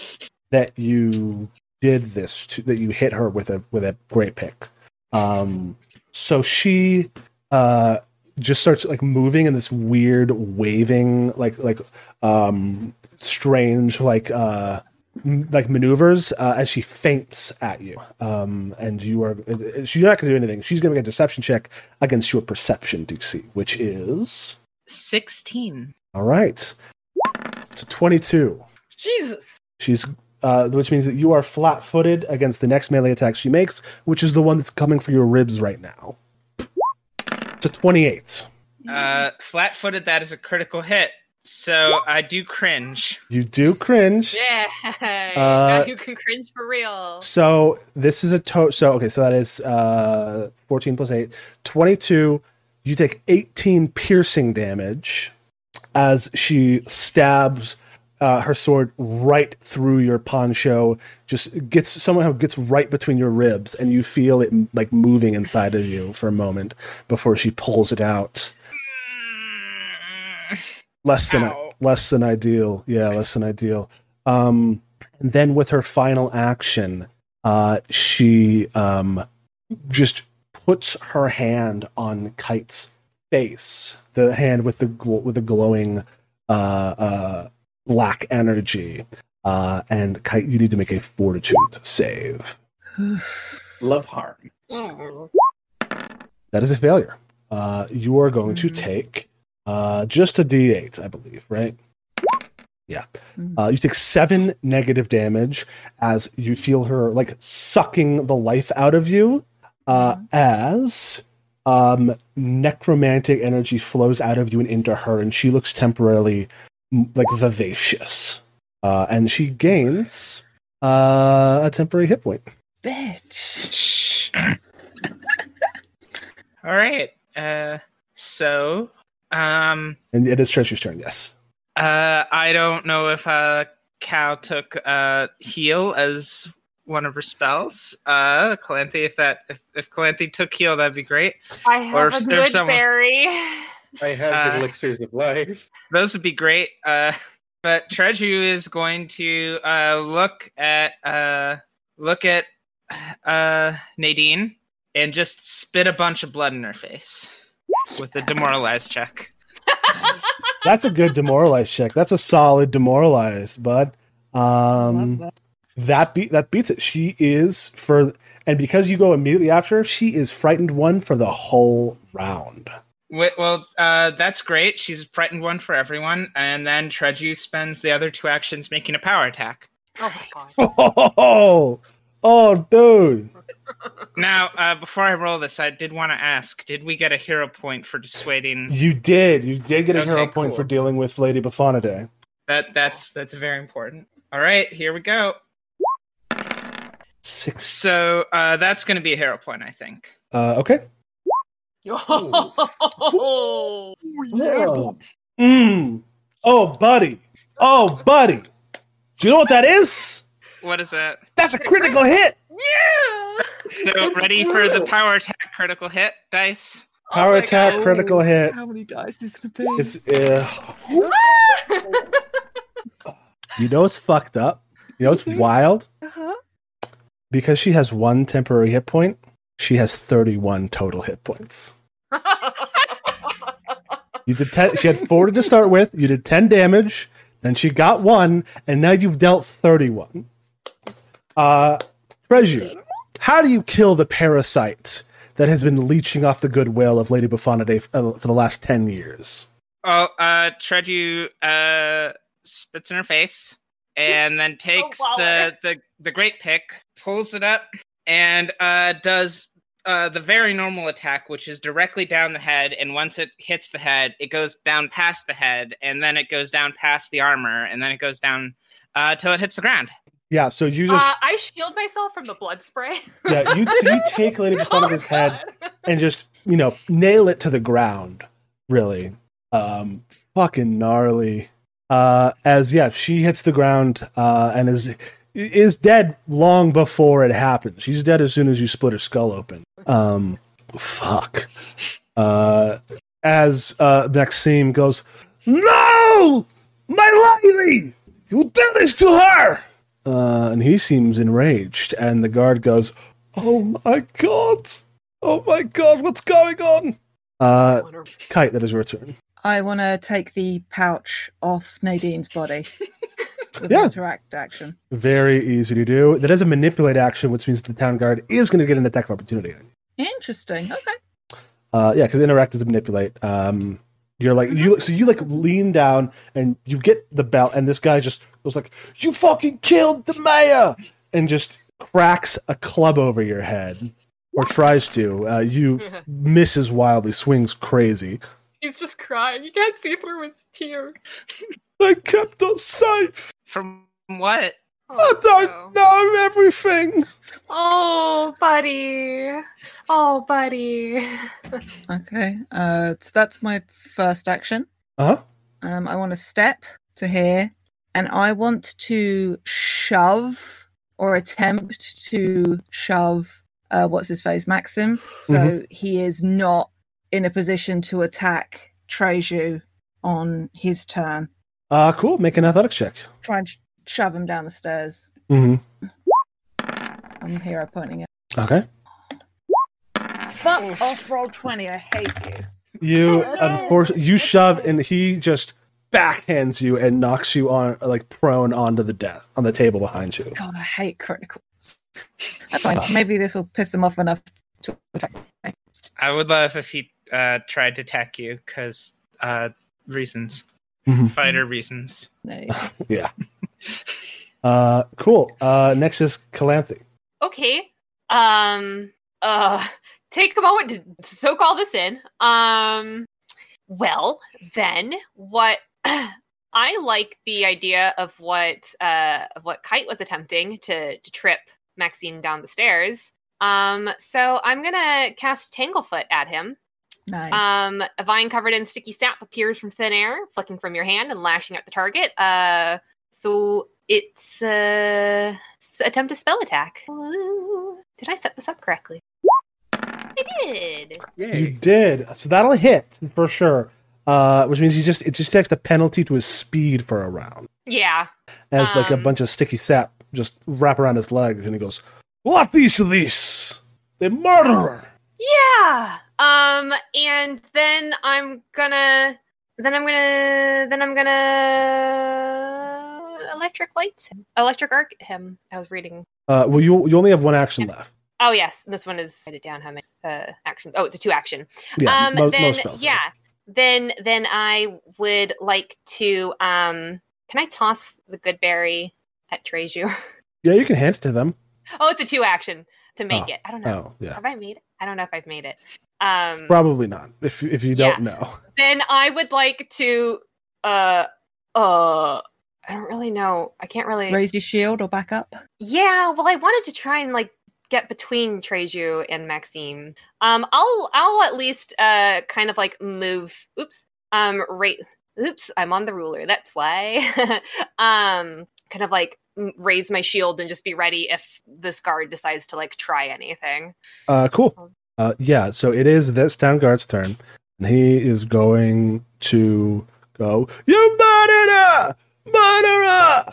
that you did this to, that you hit her with a with a great pick. Um, so she uh just starts like moving in this weird waving like like um strange like uh m- like maneuvers uh, as she faints at you um and you are uh, she's not going to do anything she's going to make a deception check against your perception dc which is Sixteen. all right it's 22 Jesus. She's uh, which means that you are flat-footed against the next melee attack she makes, which is the one that's coming for your ribs right now. It's a twenty-eight. Uh, flat-footed. That is a critical hit. So I do cringe. You do cringe. Yeah. Uh, now you can cringe for real. So this is a total. so okay, so that is uh 14 plus 8, 22. You take 18 piercing damage as she stabs uh, her sword right through your poncho, just gets somehow gets right between your ribs, and you feel it like moving inside of you for a moment before she pulls it out. Less than Ow. less than ideal, yeah, less than ideal. Um, and then with her final action, uh, she um, just puts her hand on Kyte's face, the hand with the gl- with the glowing uh, uh, black energy. Uh, and Kyte, you need to make a fortitude save. Love harm. Mm. That is a failure. Uh, you are going to Mhm. take uh, just a D8, I believe, right? Yeah. Mhm. Uh, you take seven negative damage as you feel her like sucking the life out of you, uh, as um, necromantic energy flows out of you and into her, and she looks temporarily like vivacious. Uh, and she gains Uh, a temporary hit point. Bitch. All right. Uh, so, um, And it is Treju's turn, yes. uh, I don't know if uh, Cal took uh, heal as one of her spells. Uh, Calanthe, if that if if Calanthe took heal, that'd be great. I have Or a if there's good someone- berry. I have Uh, elixirs of life. Those would be great. Uh, but Treju is going to uh, look at uh, look at uh, Nadine and just spit a bunch of blood in her face with a demoralized check. That's a good demoralized check. That's a solid demoralized, bud. Um, that. that beat that beats it. She is for, and because you go immediately after, she is frightened one for the whole round. Wait, well, uh, that's great. She's frightened one for everyone, and then Treju spends the other two actions making a power attack. Oh my god. Oh, oh, dude. Now, uh, before I roll this, I did want to ask: Did we get a hero point for dissuading? You did. You did get a Okay, hero point cool. for dealing with Lady Buffonade. That that's that's very important. All right, here we go. Six. So uh, that's going to be a hero point, I think. Uh, okay. Oh. Mm. Oh, buddy. Oh, buddy. Do you know what that is? What is that? That's a critical hit. yeah. So ready for the power attack critical hit dice? Power Oh attack, God. critical hit. How many dice is gonna be? It's uh, you know it's fucked up. You know it's wild Uh-huh. because she has one temporary hit point. She has thirty-one total hit points. You did ten. She had forty to start with. You did ten damage. Then she got one, and now you've dealt thirty-one. Uh, Treju, how do you kill the parasite that has been leeching off the goodwill of Lady Buffonade uh, for the last ten years? Oh, uh, Treju uh, spits in her face, and then takes wow. the, the the great pick, pulls it up, and uh, does uh, the very normal attack, which is directly down the head. And once it hits the head, it goes down past the head, and then it goes down past the armor, and then it goes down uh, till it hits the ground. Yeah, so you just Uh, I shield myself from the blood spray. yeah you so you take Lady Buffonade's Oh, head God. and just you know nail it to the ground. Really, um, fucking gnarly. Uh, as yeah, she hits the ground uh, and is is dead long before it happens. She's dead as soon as you split her skull open. Um, fuck. Uh, as uh, Maxime goes, no, my lady, you did this to her. Uh, and he seems enraged, and the guard goes, "Oh my god! Oh my god! What's going on?" Uh, Kyte, that is your turn. I want to take the pouch off Nadine's body Yeah. interact action. Very easy to do. That is a manipulate action, which means the town guard is going to get an attack of opportunity. Interesting. Okay. Uh, yeah, because interact is a manipulate. Um, you're like you, so you like lean down and you get the belt, and this guy just goes like, "You fucking killed the mayor," and just cracks a club over your head, or tries to. Uh, you misses wildly, swings crazy. He's just crying. You can't see through his tears. I kept us safe. From what? I Oh, don't no. know everything. Oh, buddy. Oh, buddy. Okay. Uh, so that's my first action. Uh huh. Um, I want to step to here, and I want to shove or attempt to shove. Uh, what's his face, Maxim? So Mhm. he is not in a position to attack Treju on his turn. Uh, cool. Make an athletics check. Try and sh- shove him down the stairs. Mm-hmm. I'm hero pointing it. Okay. Fuck off, roll twenty. I hate you. You unfortunately you shove and he just backhands you and knocks you on like prone onto the desk on the table behind you. God, I hate criticals. That's fine. Maybe this will piss him off enough to attack. me. I would love if he uh, tried to attack you because uh, reasons, Mhm. fighter reasons. No. Yeah. Uh, cool. Uh, next is Calanthe. okay. Um. Uh. Take a moment to soak all this in. Um. Well, then, what I like the idea of what uh of what Kyte was attempting to to trip Maxime down the stairs. Um, so I'm gonna cast Tanglefoot at him. Nice. Um, a vine covered in sticky sap appears from thin air, flicking from your hand and lashing at the target. Uh, so it's uh, s- attempt a spell attack. Ooh, Did I set this up correctly? I did. You did. So that'll hit for sure. Uh, which means he just it just takes the penalty to his speed for a round. Yeah. As like a Um, bunch of sticky sap just wrap around his leg, and he goes, "What is this? The murderer!" Yeah. Um, and then I'm gonna, then I'm gonna, then I'm gonna electric lights him, electric arc him. I was reading. Uh, well, you you only have one action left. Oh yes, this one is write it down. How many uh, actions? Oh, it's a two action. Yeah, um, mo- then most spells. yeah, then then I would like to. Um, can I toss the good berry at Treju? yeah, you can hand it to them. oh, it's a two action to make Oh, it. I don't know. Oh, yeah, Have I made it? I don't know if I've made it. Um, probably not. If if you don't Yeah. know, then I would like to uh uh I don't really know. I can't really Raise your shield or back up. Yeah, well I wanted to try and like get between Treju and Maxime. Um I'll I'll at least uh kind of like move oops. Um right oops, I'm on the ruler. That's why. um kind of like raise my shield and just be ready if this guard decides to like try anything. uh, cool. Uh, yeah, so it is this town guard's turn, and he is going to go, "You murderer, murderer!"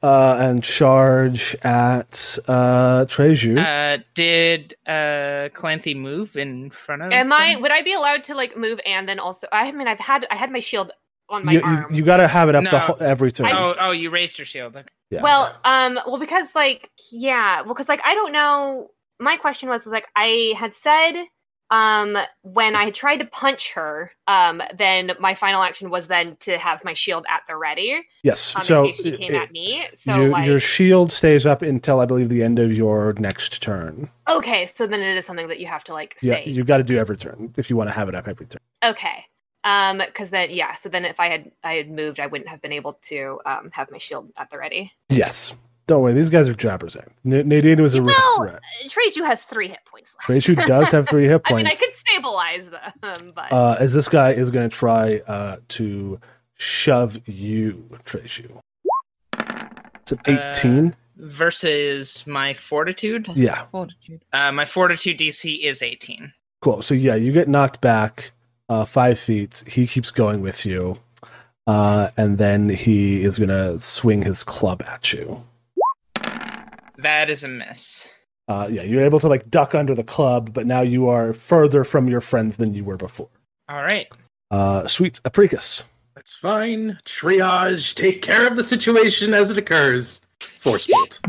Uh, and charge at uh, Treju. Uh, did uh Clancy move in front of? Am I would I be allowed to like move and then also I mean I've had I had my shield on my you, you, arm. you got to have it up the No. whole, every turn. Oh, oh, you raised your shield. Okay. Yeah. Well, um, well, because like, yeah, well, because like, I don't know. My question was like, I had said, um, when I tried to punch her, um, then my final action was then to have my shield at the ready, yes. um, so she came it- at me. So you- like, your shield stays up until I believe the end of your next turn. okay, so then it is something that you have to like Yeah, say. you got to do every turn if you want to have it up every turn. Okay. Um, because then yeah, so then if I had I had moved, I wouldn't have been able to um have my shield at the ready. Yes. Don't worry, these guys are jobbers. eh? N- Nadine was a real Well, threat. Treju has three hit points left. Treju does have three hit points. I mean, I points. could stabilize them, but uh, as this guy is going to try uh, to shove you, Treju. It's an Uh, 18. Versus my fortitude. yeah, Fortitude. Uh, my fortitude DC is 18. cool. So, yeah, you get knocked back uh, five feet. He keeps going with you. Uh, and then he is going to swing his club at you. That is a miss. Uh, yeah, you're able to like duck under the club, but now you are further from your friends than you were before. All right. Uh, sweet Apricus. That's fine. Triage. Take care of the situation as it occurs. Force bolt.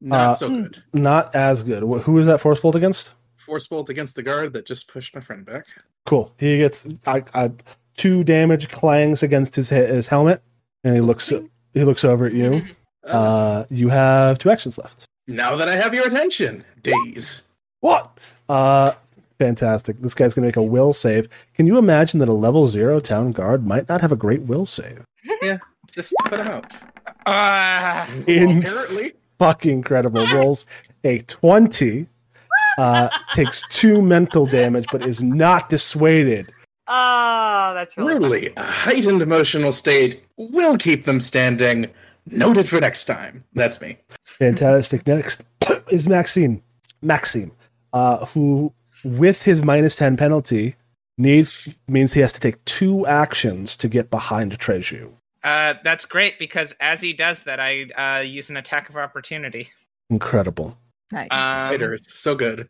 Not Uh, so good. Not as good. Who is that force bolt against? Force bolt against the guard that just pushed my friend back. Cool. He gets uh, uh, two damage clangs against his his helmet, and he looks he looks over at you. Uh, Uh, you have two actions left. now that I have your attention, daze. What? Uh, fantastic. This guy's gonna make a will save. Can you imagine that a level zero town guard might not have a great will save? Yeah, just put him out. Uh, In- Apparently. Fucking incredible. Rolls a twenty. Uh, takes two mental damage, but is not dissuaded. Oh, that's really funny. Truly, a heightened emotional state will keep them standing. Noted for next time. That's me. Fantastic. Next is Maxine. Maxime, uh, who, with his minus 10 penalty, needs means he has to take two actions to get behind Treju. uh, that's great because as he does that, I uh, use an attack of opportunity. Incredible. Nice. Um, Fighters, so good.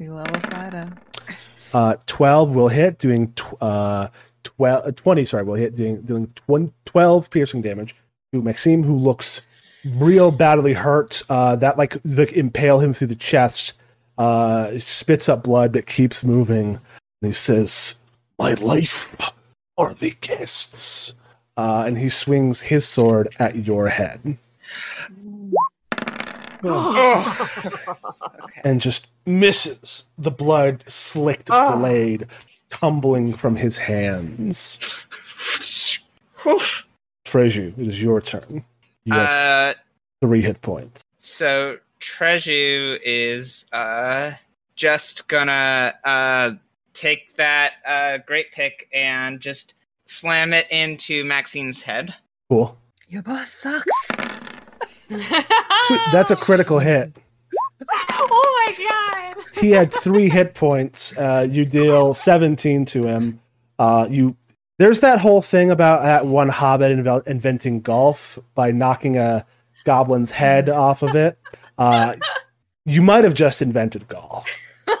we love a fighter. Uh, 12 will hit, doing tw- uh, 12, 20, sorry, will hit, doing, doing 20, 12 piercing damage to Maxime, who looks real badly hurt. Uh, that, like, the, impale him through the chest, uh, spits up blood, but keeps moving. And he says, My life are the guests. Uh, and he swings his sword at your head okay. and just misses the blood slicked Oh. blade tumbling from his hands. Treju, it is your turn. You have Uh, three hit points. so Treju is uh just gonna uh take that uh great pick and just slam it into Maxime's head. Cool. Your boss sucks. Sweet. That's a critical hit. oh my god. He had three hit points. Uh, you deal 17 to him. Uh, you there's that whole thing about that one hobbit invel- inventing golf by knocking a goblin's head off of it. Uh, you might have just invented golf. All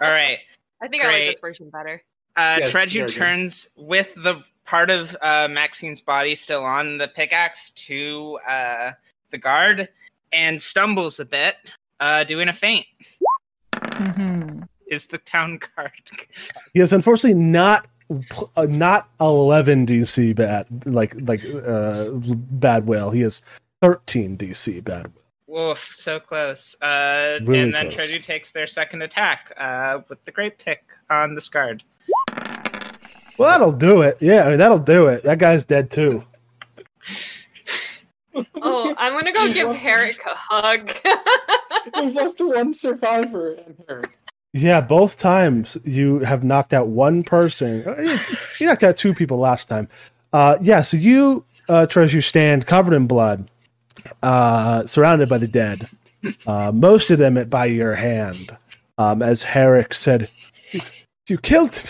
right. I think I like Great. this version better. Uh, Yeah, it's very Treju good. turns with the part of uh, Maxime's body still on the pickaxe to uh, the guard and stumbles a bit, uh, doing a feint. Mhm. Is the town guard? He is unfortunately not uh, not 11 DC bad like like uh, bad whale. He has 13 DC bad whale. Woof, so close. Uh, Really and then close. Treju takes their second attack uh, with the great pick on this guard. Well, that'll do it. Yeah, I mean that'll do it. That guy's dead too. Oh, I'm gonna go give Herrick a hug. We've left one survivor and Herrick. Yeah, both times you have knocked out one person. Uh, You you knocked out two people last time. Uh, yeah, so you, uh, Treju, stand covered in blood, uh, surrounded by the dead. Uh, most of them by your hand. Um, as Herrick said, "You killed,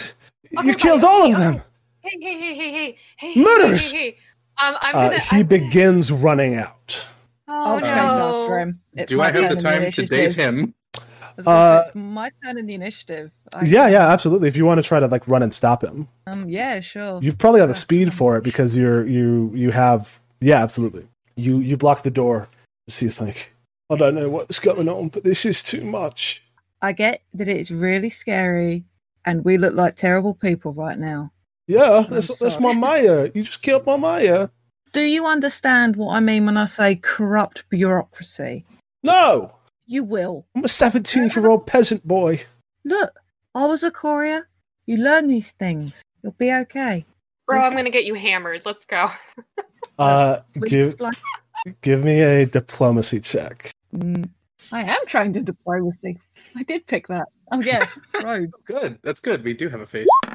you killed all of them." hey, hey, hey, hey, hey, hey, hey, Murderers! Hey, hey, hey. Um, I'm Uh, he I'm- begins running out. Oh I'll chase after no! Do I have the time to initiative. daze him? I was gonna Uh, it's my turn in the initiative. I- Yeah, yeah, absolutely. If you want to try to like run and stop him, Um, yeah, sure. You've probably got the speed for it because you're you you have yeah absolutely you you block the door. He's like I don't know what's going on, but this is too much. I get that it's really scary, and we look like terrible people right now. Yeah, that's that's my. Maya. You just killed my Maya. Do you understand what I mean when I say corrupt bureaucracy? No, You will. I'm a 17 year old peasant boy. Look, I was a courier. You learn these things. You'll be okay. Bro, I'm gonna get you hammered. Let's go. Uh, give give me a diplomacy check. Mm, I am trained in diplomacy. I did pick that. Oh yeah, road. Good. That's good. We do have a face.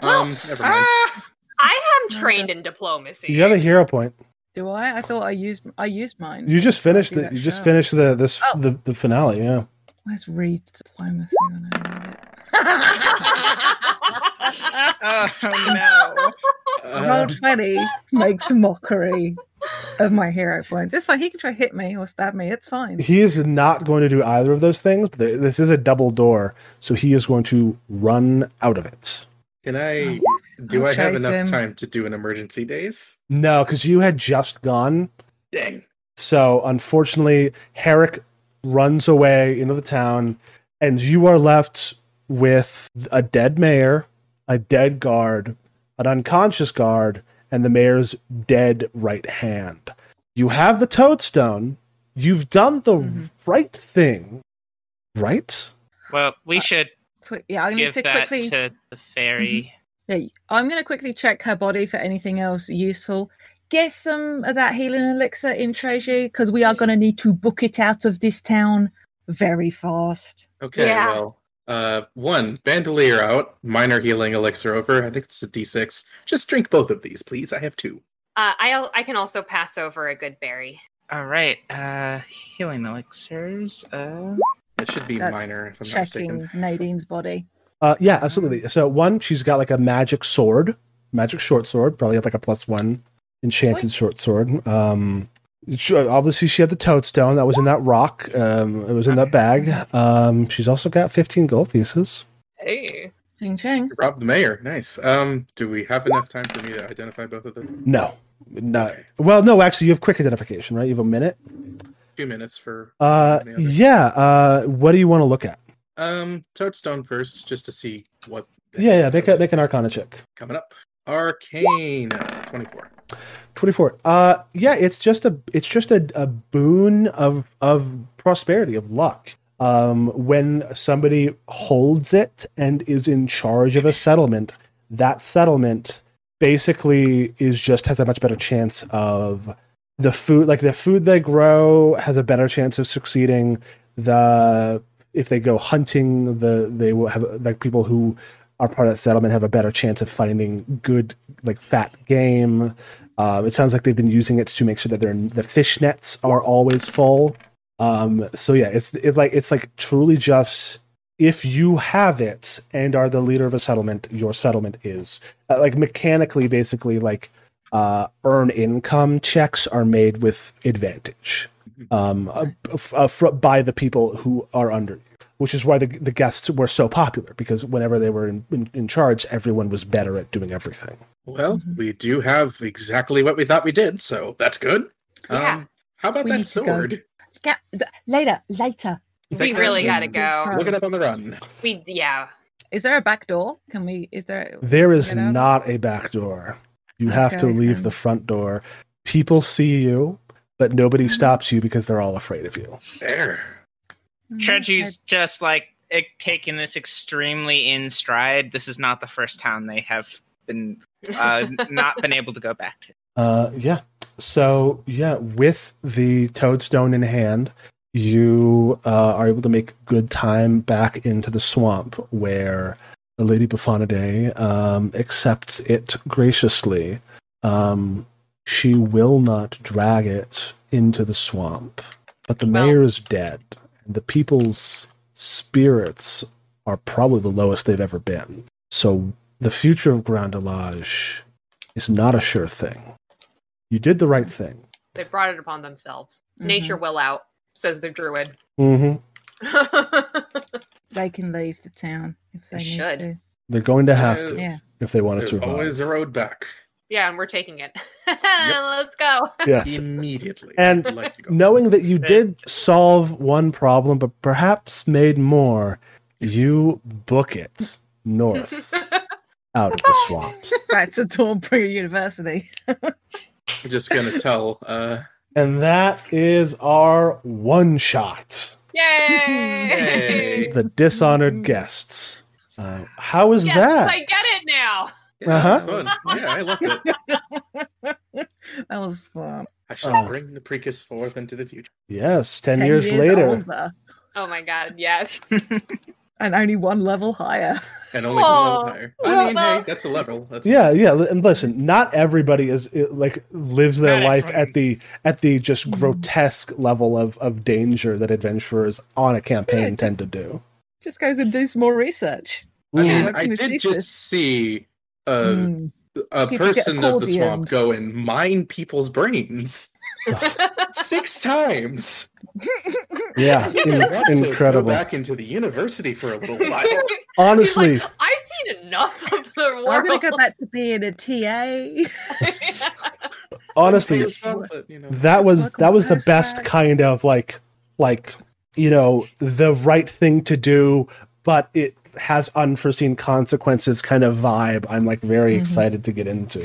Um, never mind. Ah! I am trained in diplomacy. You have a hero point. Do I? I thought I used I used mine. You just finished do the that you just finished the this Oh. the, the finale. Yeah. Where's Reed's diplomacy when I need it? oh no! Uh, Roll twenty makes mockery of my hero points. It's fine. He can try hit me or stab me. It's fine. He is not going to do either of those things. But this is a double door, so he is going to run out of it. can I? Do I'll I have enough him. time to do an emergency daze? No, because you had just gone. Dang. So unfortunately, Herrick runs away into the town, and you are left with a dead mayor, a dead guard, an unconscious guard, and the mayor's dead right hand. You have the toadstone. You've done the Mhm. right thing, right? Well, we should Quick, yeah, I need give to that quickly. to the fairy. Yeah, I'm going to quickly check her body for anything else useful. Get some of that healing elixir in Treju because we are going to need to book it out of this town very fast. Okay. Yeah. Well, uh, one bandolier out, minor healing elixir over. I think it's a D6. Just drink both of these, please. I have two. Uh, I I can also pass over a good berry. All right. Uh, healing elixirs. Uh, It should be That's minor if I'm not Checking mistaken. Nadine's body. Uh, yeah, absolutely. So one, she's got like a magic sword, magic short sword, probably have like a plus one enchanted short sword. Um, she- obviously, she had the toadstone that was in that rock. Um, it was in that bag. Um, she's also got fifteen gold pieces. Hey. Ching ching. Rob the mayor. Nice. Um, do we have enough time for me to identify both of them? No, no. Okay. Well, no. Actually, you have quick identification, right? You have a minute. Two minutes for. Uh, yeah. Uh, what do you want to look at? Um, Toadstone first, just to see what. Yeah, yeah. Make a make an Arcana check. coming up. Arcane, uh, twenty-four. 24 uh yeah it's just a it's just a, a boon of of prosperity of luck um when somebody holds it and is in charge of a settlement that settlement basically is just has a much better chance of the food like the food they grow has a better chance of succeeding the if they go hunting the they will have like people who are part of that settlement have a better chance of finding good like fat game. Um, it sounds like they've been using it to make sure that their the fish nets are always full. Um, so yeah it's it's like it's like truly just if you have it and are the leader of a settlement your settlement is. Uh, like mechanically basically like uh, earn income checks are made with advantage um, uh, f- uh, fr- by the people who are under you, which is why the, the guests were so popular because whenever they were in, in, in charge, everyone was better at doing everything. Well, Mhm. we do have exactly what we thought we did, so that's good. Yeah. Um, how about We that need to go. sword? Yeah, later, later. We really gotta go. Look it up on the run. We yeah. Is there a back door? Can we? Is there? There is Get out of- not a back door. You have to leave then. the front door. People see you, but nobody Mhm. stops you because they're all afraid of you. There. Mm, Treju's just like it, taking this extremely in stride. This is not the first town they have been uh, not been able to go back to. Uh, yeah. So yeah, with the toadstone in hand, you uh, are able to make good time back into the swamp, where the Lady Bufonidae um, accepts it graciously. Um, she will not drag it into the swamp, but the Well- mayor is dead, and the people's spirits are probably the lowest they've ever been. So the future of Grand Delage is not a sure thing. You did the right thing. They brought it upon themselves. Mhm. Nature will out, says the druid. Mm-hmm. They can leave the town if they, They need should. to. They're going to have to Yeah. if they want to There's survive. always a road back. Yeah, and we're taking it. Let's go. Yes. Immediately. And like. Knowing that you did solve one problem, but perhaps made more, you book it north out of the swamps. Back to Thornbury University. I'm just gonna tell. Uh, And that is our one shot. Yay! Yay. The dishonored guests. Uh, how is yes, that? I get it now. Yeah, Uh-huh. that's fun. Yeah, I loved it. that was fun. I shall Oh. bring the Apricus forth into the future. Yes, ten, years, later. older Oh my god, yes. and only one level higher. And only Oh. one level higher. I mean, Well- hey, that's a level. That's Yeah, yeah. And listen, not everybody is like lives their Not life everyone. at the at the just grotesque level of of danger that adventurers on a campaign Yeah, tend to do. Just goes and do some more research. I mean. I did just see a, Mm. a People person of the swamp accordions. go and mine people's brains six times. Yeah, I in- want to incredible. Go back into the university for a little while. Honestly, like, I've seen enough of the world. I'm world. gonna go back to being a TA. honestly, As well, but, you know. that was that was the best kind of like like you know the right thing to do, but it has unforeseen consequences kind of vibe. I'm like very Mhm. excited to get into.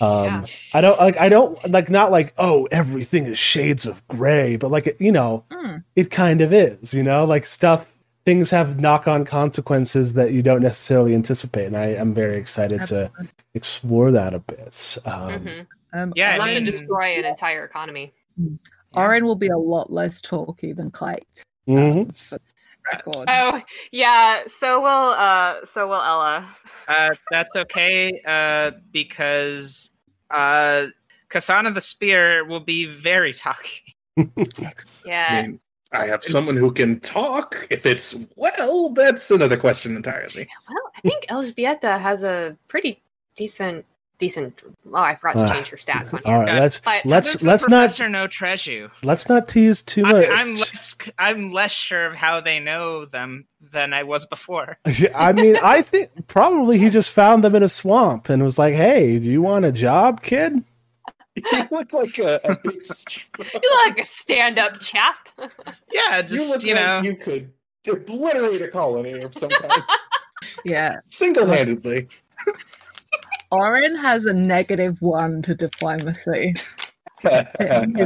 Um, Yeah. I don't like. I don't like. Not like. Oh, everything is shades of gray, but like you know, Mm. it kind of is. You know, like stuff. Things have knock-on consequences that you don't necessarily anticipate, and I am very excited to explore that a bit. Um, Mhm. Um, Yeah, I'd I love mean- to destroy an entire economy. Oren will be a lot less talky than Kyte. mhm. So, record. Oh yeah, so will uh so will Ella. Uh, that's okay uh, because uh, Kasana the Spear will be very talky. Yeah. I mean, I have someone who can talk. If it's well, that's another question entirely. Well, I think Elżbieta has a pretty decent decent oh I forgot to change her stats on uh, All here. right, let's But let's let's not Professor know Treju. let's not tease too much. I, I'm less I'm less sure of how they know them than I was before. I mean, I think probably he just found them in a swamp and was like, "Hey, do you want a job, kid?" you look like a, a big. you look like a stand-up chap. Yeah, just look you, know. like you could obliterate a colony of some kind Yeah. single-handedly. Oren has a negative one to diplomacy. Hold on,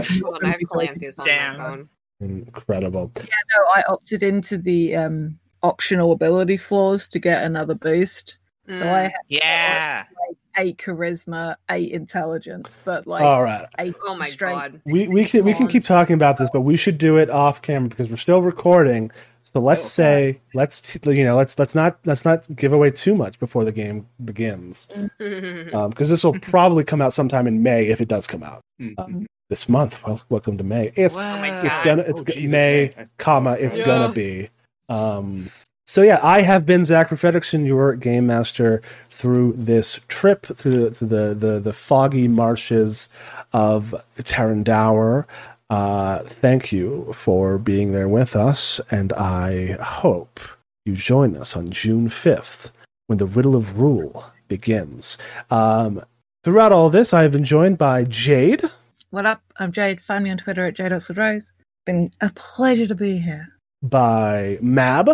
I have Calanthus on Damn. my phone. Incredible. No, I opted into the um, optional ability floors to get another boost. So Mm. I have yeah. like eight charisma, eight intelligence, but like All right. eight Oh my strength. god. We we can we can keep talking about this, but we should do it off camera because we're still recording. So let's say let's t- you know let's let's not let's not give away too much before the game begins because this will probably come out sometime in May if it does come out Mhm. this month. Well, welcome to May. It's Oh my it's gonna it's Oh, Jesus, May, May. comma it's Yeah. gonna be um so yeah i have been zachary frederickson your game master through this trip through, through the, the the foggy marshes of Tarandaur. Uh thank you for being there with us and i hope you join us on june 5th when the riddle of Ruel begins um throughout all this i have been joined by jade What up? I'm Jade. Find me on Twitter at Jade.Rose. Been a pleasure to be here. by Mab,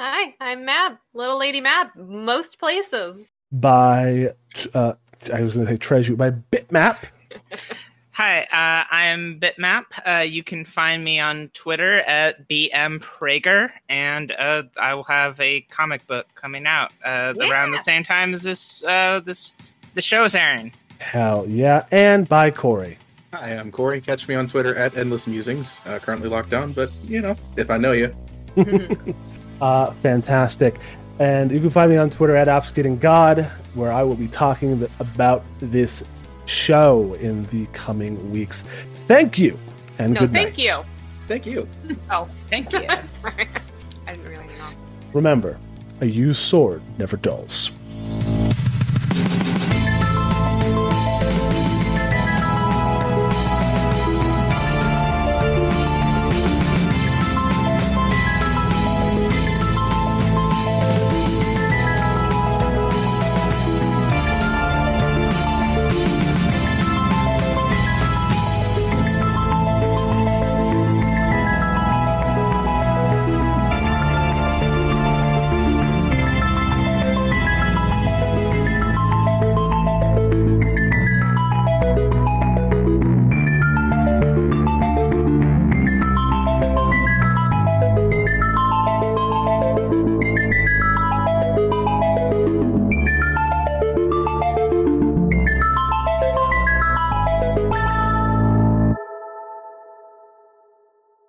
Hi, I'm Mab, little lady Mab, most places. by uh, I was going to say Treasure, by Bitmap, Hi, uh, I'm Bitmap. Uh, you can find me on Twitter at bmprager, and uh, I will have a comic book coming out uh, around the same time as this uh, this the show is airing. hell yeah, and by Corey. Hi, I'm Corey. Catch me on Twitter at Endless Musings. Uh, currently locked down, but you know, if I know you. Uh, fantastic. And you can find me on Twitter at Obfuscating God, where I will be talking about this show in the coming weeks. Thank you and no, good thank night. you. Thank you. Oh, thank you. Sorry. I didn't really know. Remember, a used sword never dulls.